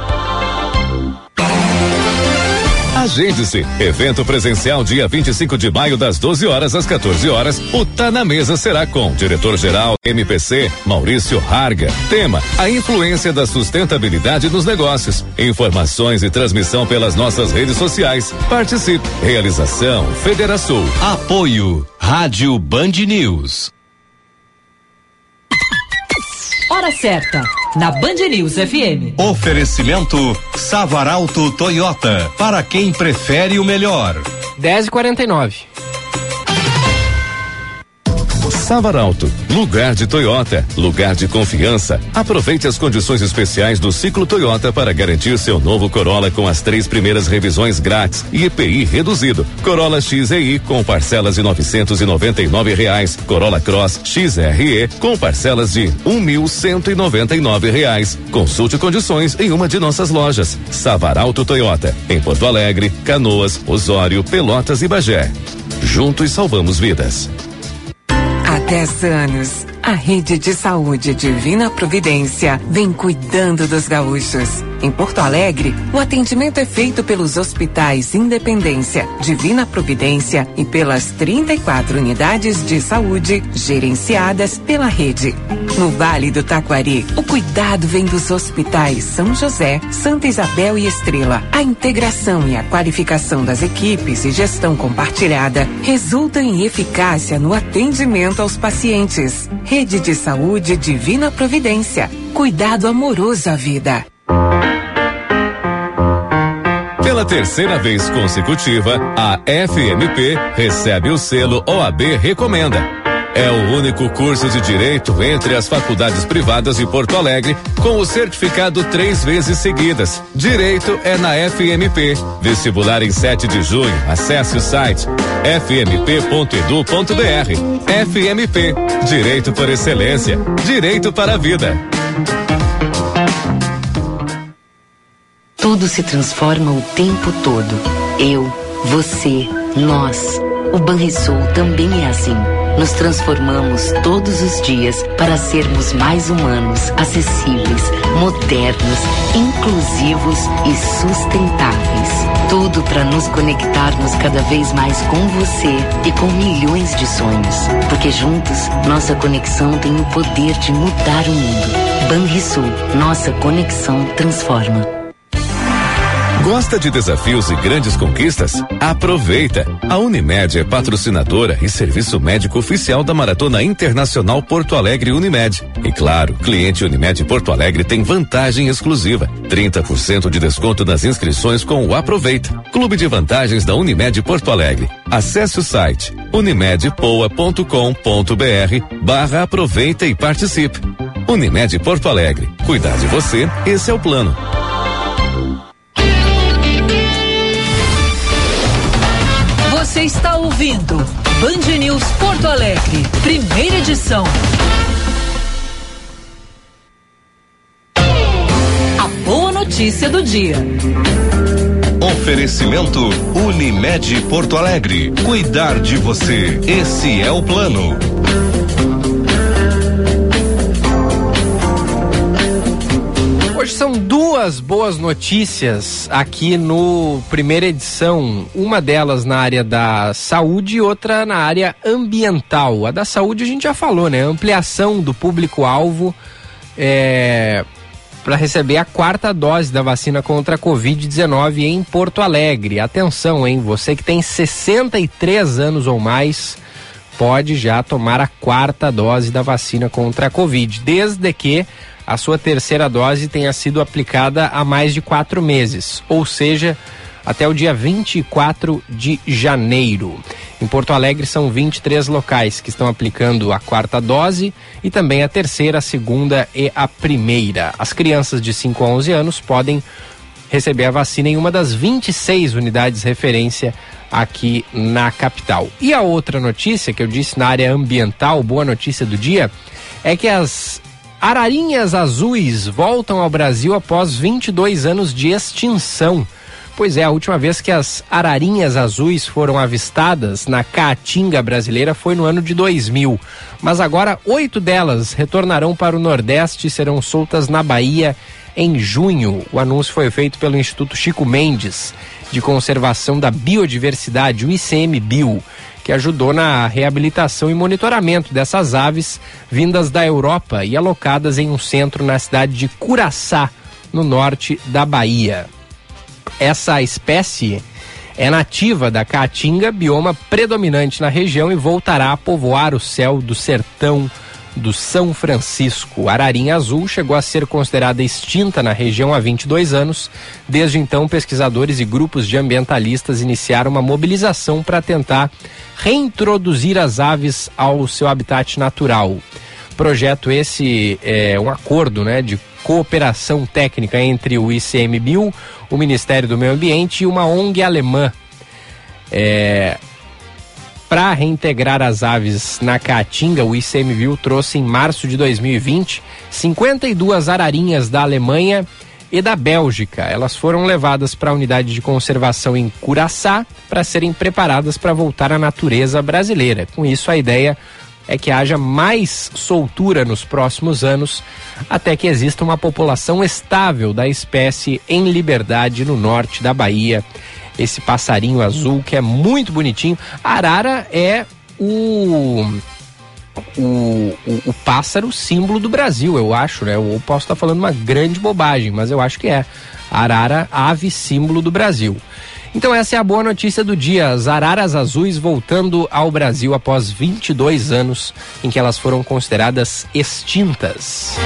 Agende-se. Evento presencial dia 25 de maio, das 12 horas às 14 horas. O Tá na Mesa será com diretor-geral MPC, Maurício Harga. Tema: a influência da sustentabilidade nos negócios. Informações e transmissão pelas nossas redes sociais. Participe. Realização Federação. Apoio Rádio Band News. Hora certa, na Band News FM. Oferecimento Savaralto Toyota, para quem prefere o melhor. 10h49. Savaralto, lugar de Toyota, lugar de confiança. Aproveite as condições especiais do ciclo Toyota para garantir seu novo Corolla com as três primeiras revisões grátis e EPI reduzido. Corolla XEI com parcelas de novecentos e noventa e nove reais. Corolla Cross XRE com parcelas de um mil cento e noventa e nove reais. Consulte condições em uma de nossas lojas. Savaralto Toyota, em Porto Alegre, Canoas, Osório, Pelotas e Bagé. Juntos salvamos vidas. Há 10 anos, a rede de saúde Divina Providência vem cuidando dos gaúchos. Em Porto Alegre, o atendimento é feito pelos hospitais Independência, Divina Providência e pelas 34 unidades de saúde gerenciadas pela rede. No Vale do Taquari, o cuidado vem dos hospitais São José, Santa Isabel e Estrela. A integração e a qualificação das equipes e gestão compartilhada resultam em eficácia no atendimento aos pacientes. Rede de Saúde Divina Providência. Cuidado amoroso à vida. Pela terceira vez consecutiva, a FMP recebe o selo OAB Recomenda. É o único curso de direito entre as faculdades privadas de Porto Alegre com o certificado três vezes seguidas. Direito é na FMP. Vestibular em 7 de junho. Acesse o site fmp.edu.br. FMP. Direito por excelência. Direito para a vida. Tudo se transforma o tempo todo. Eu, você, nós. O Banrisul também é assim. Nos transformamos todos os dias para sermos mais humanos, acessíveis, modernos, inclusivos e sustentáveis. Tudo para nos conectarmos cada vez mais com você e com milhões de sonhos. Porque juntos, nossa conexão tem o poder de mudar o mundo. Banrisul, nossa conexão transforma. Gosta de desafios e grandes conquistas? Aproveita! A Unimed é patrocinadora e serviço médico oficial da Maratona Internacional Porto Alegre Unimed. E claro, cliente Unimed Porto Alegre tem vantagem exclusiva: 30% de desconto nas inscrições com o Aproveita. Clube de vantagens da Unimed Porto Alegre. Acesse o site unimedpoa.com.br barra aproveita e participe. Unimed Porto Alegre. Cuidar de você, esse é o plano. Você está ouvindo Band News Porto Alegre, primeira edição. A boa notícia do dia. Oferecimento Unimed Porto Alegre. Cuidar de você. Esse é o plano. Hoje são duas boas notícias aqui no primeira edição. Uma delas na área da saúde e outra na área ambiental. A da saúde a gente já falou, né? Ampliação do público-alvo é, para receber a quarta dose da vacina contra a Covid-19 em Porto Alegre. Atenção, hein? Você que tem 63 anos ou mais pode já tomar a quarta dose da vacina contra a Covid, desde que a sua terceira dose tenha sido aplicada há mais de quatro meses, ou seja, até o dia 24 de janeiro. Em Porto Alegre são 23 locais que estão aplicando a quarta dose e também a terceira, a segunda e a primeira. As crianças de 5 a 11 anos podem receber a vacina em uma das 26 unidades referência aqui na capital. E a outra notícia que eu disse na área ambiental, boa notícia do dia, é que as ararinhas azuis voltam ao Brasil após 22 anos de extinção. Pois é, a última vez que as ararinhas azuis foram avistadas na Caatinga brasileira foi no ano de 2000. Mas agora oito delas retornarão para o Nordeste e serão soltas na Bahia em junho. O anúncio foi feito pelo Instituto Chico Mendes de Conservação da Biodiversidade, o ICMBio, que ajudou na reabilitação e monitoramento dessas aves vindas da Europa e alocadas em um centro na cidade de Curaçá, no norte da Bahia. Essa espécie é nativa da Caatinga, bioma predominante na região e voltará a povoar o céu do sertão do São Francisco. Ararinha azul chegou a ser considerada extinta na região há 22 anos. Desde então, pesquisadores e grupos de ambientalistas iniciaram uma mobilização para tentar reintroduzir as aves ao seu habitat natural. Projeto esse é um acordo né, de cooperação técnica entre o ICMBio, o Ministério do Meio Ambiente e uma ONG alemã. É, para reintegrar as aves na Caatinga, o ICMBio trouxe em março de 2020 52 ararinhas da Alemanha e da Bélgica. Elas foram levadas para a unidade de conservação em Curaçá para serem preparadas para voltar à natureza brasileira. Com isso, a ideia que haja mais soltura nos próximos anos, até que exista uma população estável da espécie em liberdade no norte da Bahia esse passarinho azul que é muito bonitinho. Arara é o o, o, o, pássaro símbolo do Brasil, eu acho, né? Eu posso estar falando uma grande bobagem, mas eu acho que é. Arara, ave símbolo do Brasil. Então essa é a boa notícia do dia. As araras azuis voltando ao Brasil após 22 anos em que elas foram consideradas extintas.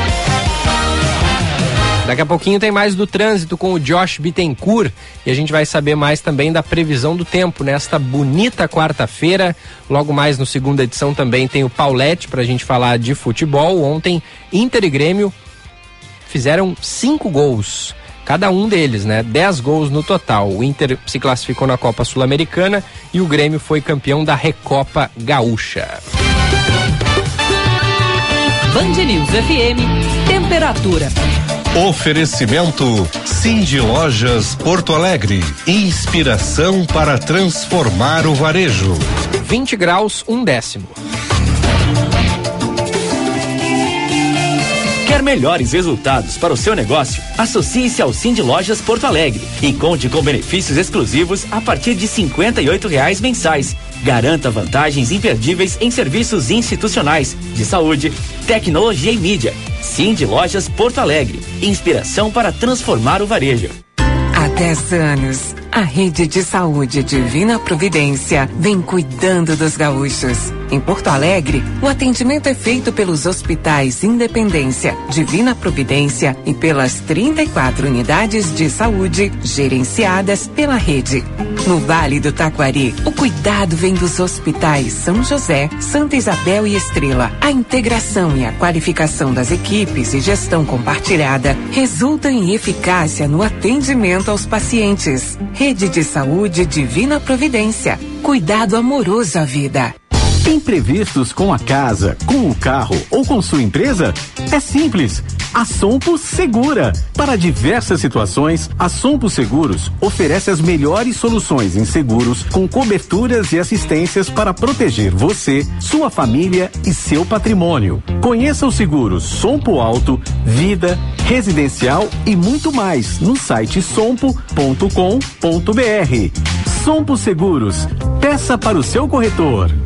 Daqui a pouquinho tem mais do trânsito com o Josh Bittencourt e a gente vai saber mais também da previsão do tempo nesta bonita quarta-feira. Logo mais no segunda edição também tem o Paulette para a gente falar de futebol. Ontem, Inter e Grêmio fizeram cinco gols, cada um deles, né? Dez gols no total. O Inter se classificou na Copa Sul-Americana e o Grêmio foi campeão da Recopa Gaúcha. Band News FM, temperatura. Oferecimento Cindy Lojas Porto Alegre. Inspiração para transformar o varejo. 20 graus, um décimo. Quer melhores resultados para o seu negócio? Associe-se ao Cindy Lojas Porto Alegre e conte com benefícios exclusivos a partir de R$ reais mensais. Garanta vantagens imperdíveis em serviços institucionais, de saúde, tecnologia e mídia. Cindy Lojas Porto Alegre. Inspiração para transformar o varejo. Há 10 anos, a rede de saúde Divina Providência vem cuidando dos gaúchos. Em Porto Alegre, o atendimento é feito pelos hospitais Independência, Divina Providência e pelas 34 unidades de saúde gerenciadas pela rede. No Vale do Taquari, o cuidado vem dos hospitais São José, Santa Isabel e Estrela. A integração e a qualificação das equipes e gestão compartilhada resultam em eficácia no atendimento aos pacientes. Rede de Saúde Divina Providência. Cuidado amoroso à vida. Imprevistos com a casa, com o carro ou com sua empresa? É simples. A Sompo Segura. Para diversas situações, a Sompo Seguros oferece as melhores soluções em seguros com coberturas e assistências para proteger você, sua família e seu patrimônio. Conheça os seguros Sompo Alto, Vida, Residencial e muito mais no site sompo.com.br. Sompo Seguros. Peça para o seu corretor.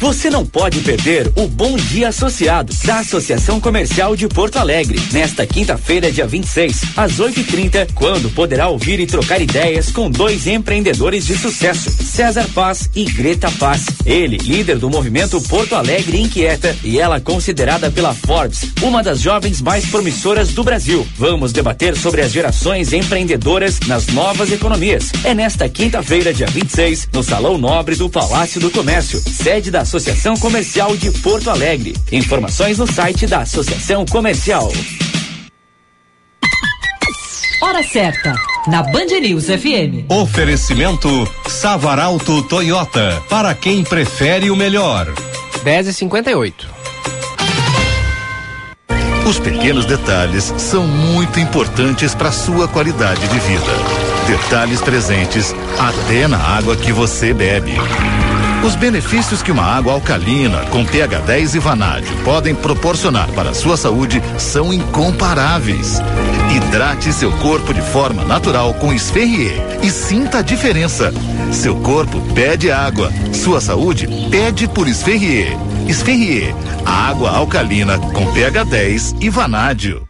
Você não pode perder o Bom Dia Associado da Associação Comercial de Porto Alegre, nesta quinta-feira, dia 26, às 8h30, quando poderá ouvir e trocar ideias com dois empreendedores de sucesso, César Paz e Greta Paz. Ele, líder do movimento Porto Alegre Inquieta, e ela considerada pela Forbes uma das jovens mais promissoras do Brasil. Vamos debater sobre as gerações empreendedoras nas novas economias. É nesta quinta-feira, dia 26, no Salão Nobre do Palácio do Comércio, sede da Associação Comercial de Porto Alegre. Informações no site da Associação Comercial. hora certa, na Band News FM. Oferecimento Savaralto Toyota, para quem prefere o melhor. 10 e 58 Os pequenos detalhes são muito importantes para sua qualidade de vida. Detalhes presentes até na água que você bebe. Os benefícios que uma água alcalina com pH 10 e vanádio podem proporcionar para a sua saúde são incomparáveis. Hidrate seu corpo de forma natural com Esferrier e sinta a diferença. Seu corpo pede água, sua saúde pede por Esferrier. Esferrier, a água alcalina com pH 10 e vanádio.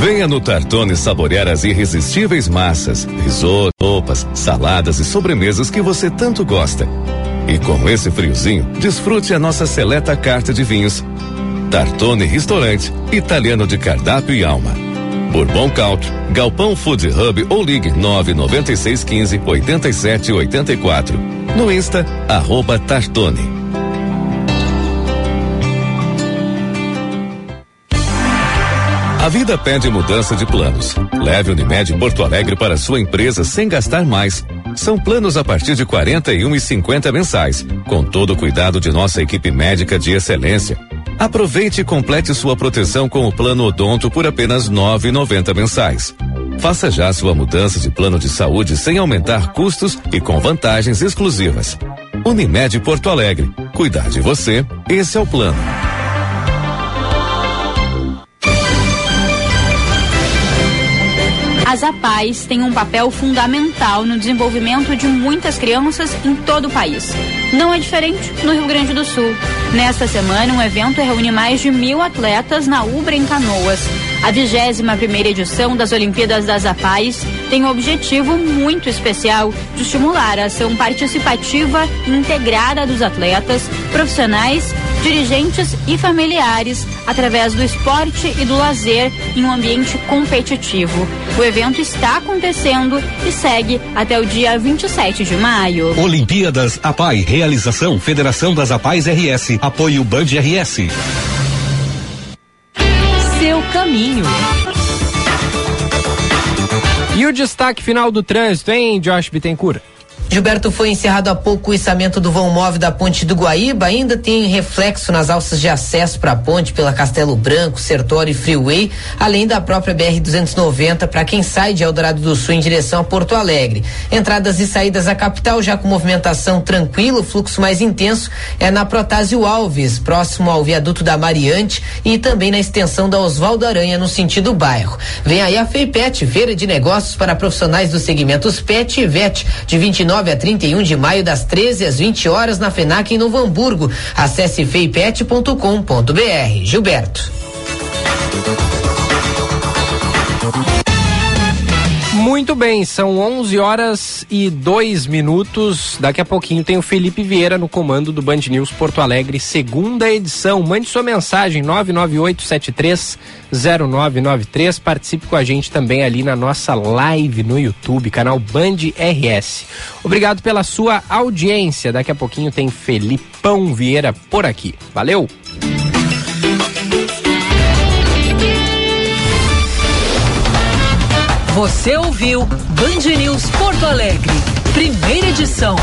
Venha no Tartone saborear as irresistíveis massas, risoto, sopas, saladas e sobremesas que você tanto gosta. E com esse friozinho, desfrute a nossa seleta carta de vinhos. Tartone Restaurante, italiano de cardápio e alma. Bourbon Country, Galpão Food Hub ou ligue 99615 8784. No Insta, arroba Tartone. A vida pede mudança de planos. Leve Unimed Porto Alegre para sua empresa sem gastar mais. São planos a partir de 41 e 50 mensais, com todo o cuidado de nossa equipe médica de excelência. Aproveite e complete sua proteção com o plano Odonto por apenas 9,90 mensais. Faça já sua mudança de plano de saúde sem aumentar custos e com vantagens exclusivas. Unimed Porto Alegre. Cuidar de você, esse é o plano. As APAES têm um papel fundamental no desenvolvimento de muitas crianças em todo o país. Não é diferente no Rio Grande do Sul. Nesta semana, um evento reúne mais de mil atletas na Ubra em Canoas. A 21 primeira edição das Olimpíadas das APAES tem um objetivo muito especial de estimular a ação participativa e integrada dos atletas, profissionais, dirigentes e familiares através do esporte e do lazer em um ambiente competitivo. O evento está acontecendo e segue até o dia 27 de maio. Olimpíadas APAI, realização Federação das APAIs RS, apoio Band RS. Seu caminho. E o destaque final do trânsito, hein, Josh Bittencourt? Gilberto, foi encerrado há pouco o içamento do vão móvel da ponte do Guaíba. Ainda tem reflexo nas alças de acesso para a ponte pela Castelo Branco, Sertório e Freeway, além da própria BR-290 para quem sai de Eldorado do Sul em direção a Porto Alegre. Entradas e saídas da capital já com movimentação tranquila, o fluxo mais intenso é na Protásio Alves, próximo ao viaduto da Mariante e também na extensão da Oswaldo Aranha no sentido bairro. Vem aí a FEIPET, Feira de Negócios para profissionais dos segmentos PET e VET, de 29 a 31 de maio, das 13 às 20 horas, na FENAC em Novo Hamburgo. Acesse feipet.com.br. Gilberto. Muito bem, são 11 horas e 2 minutos. Daqui a pouquinho tem o Felipe Vieira no comando do Band News Porto Alegre, segunda edição. Mande sua mensagem 998730993. Participe com a gente também ali na nossa live no YouTube, canal Band RS. Obrigado pela sua audiência. Daqui a pouquinho tem Felipão Vieira por aqui. Valeu! Você ouviu Band News Porto Alegre, primeira edição.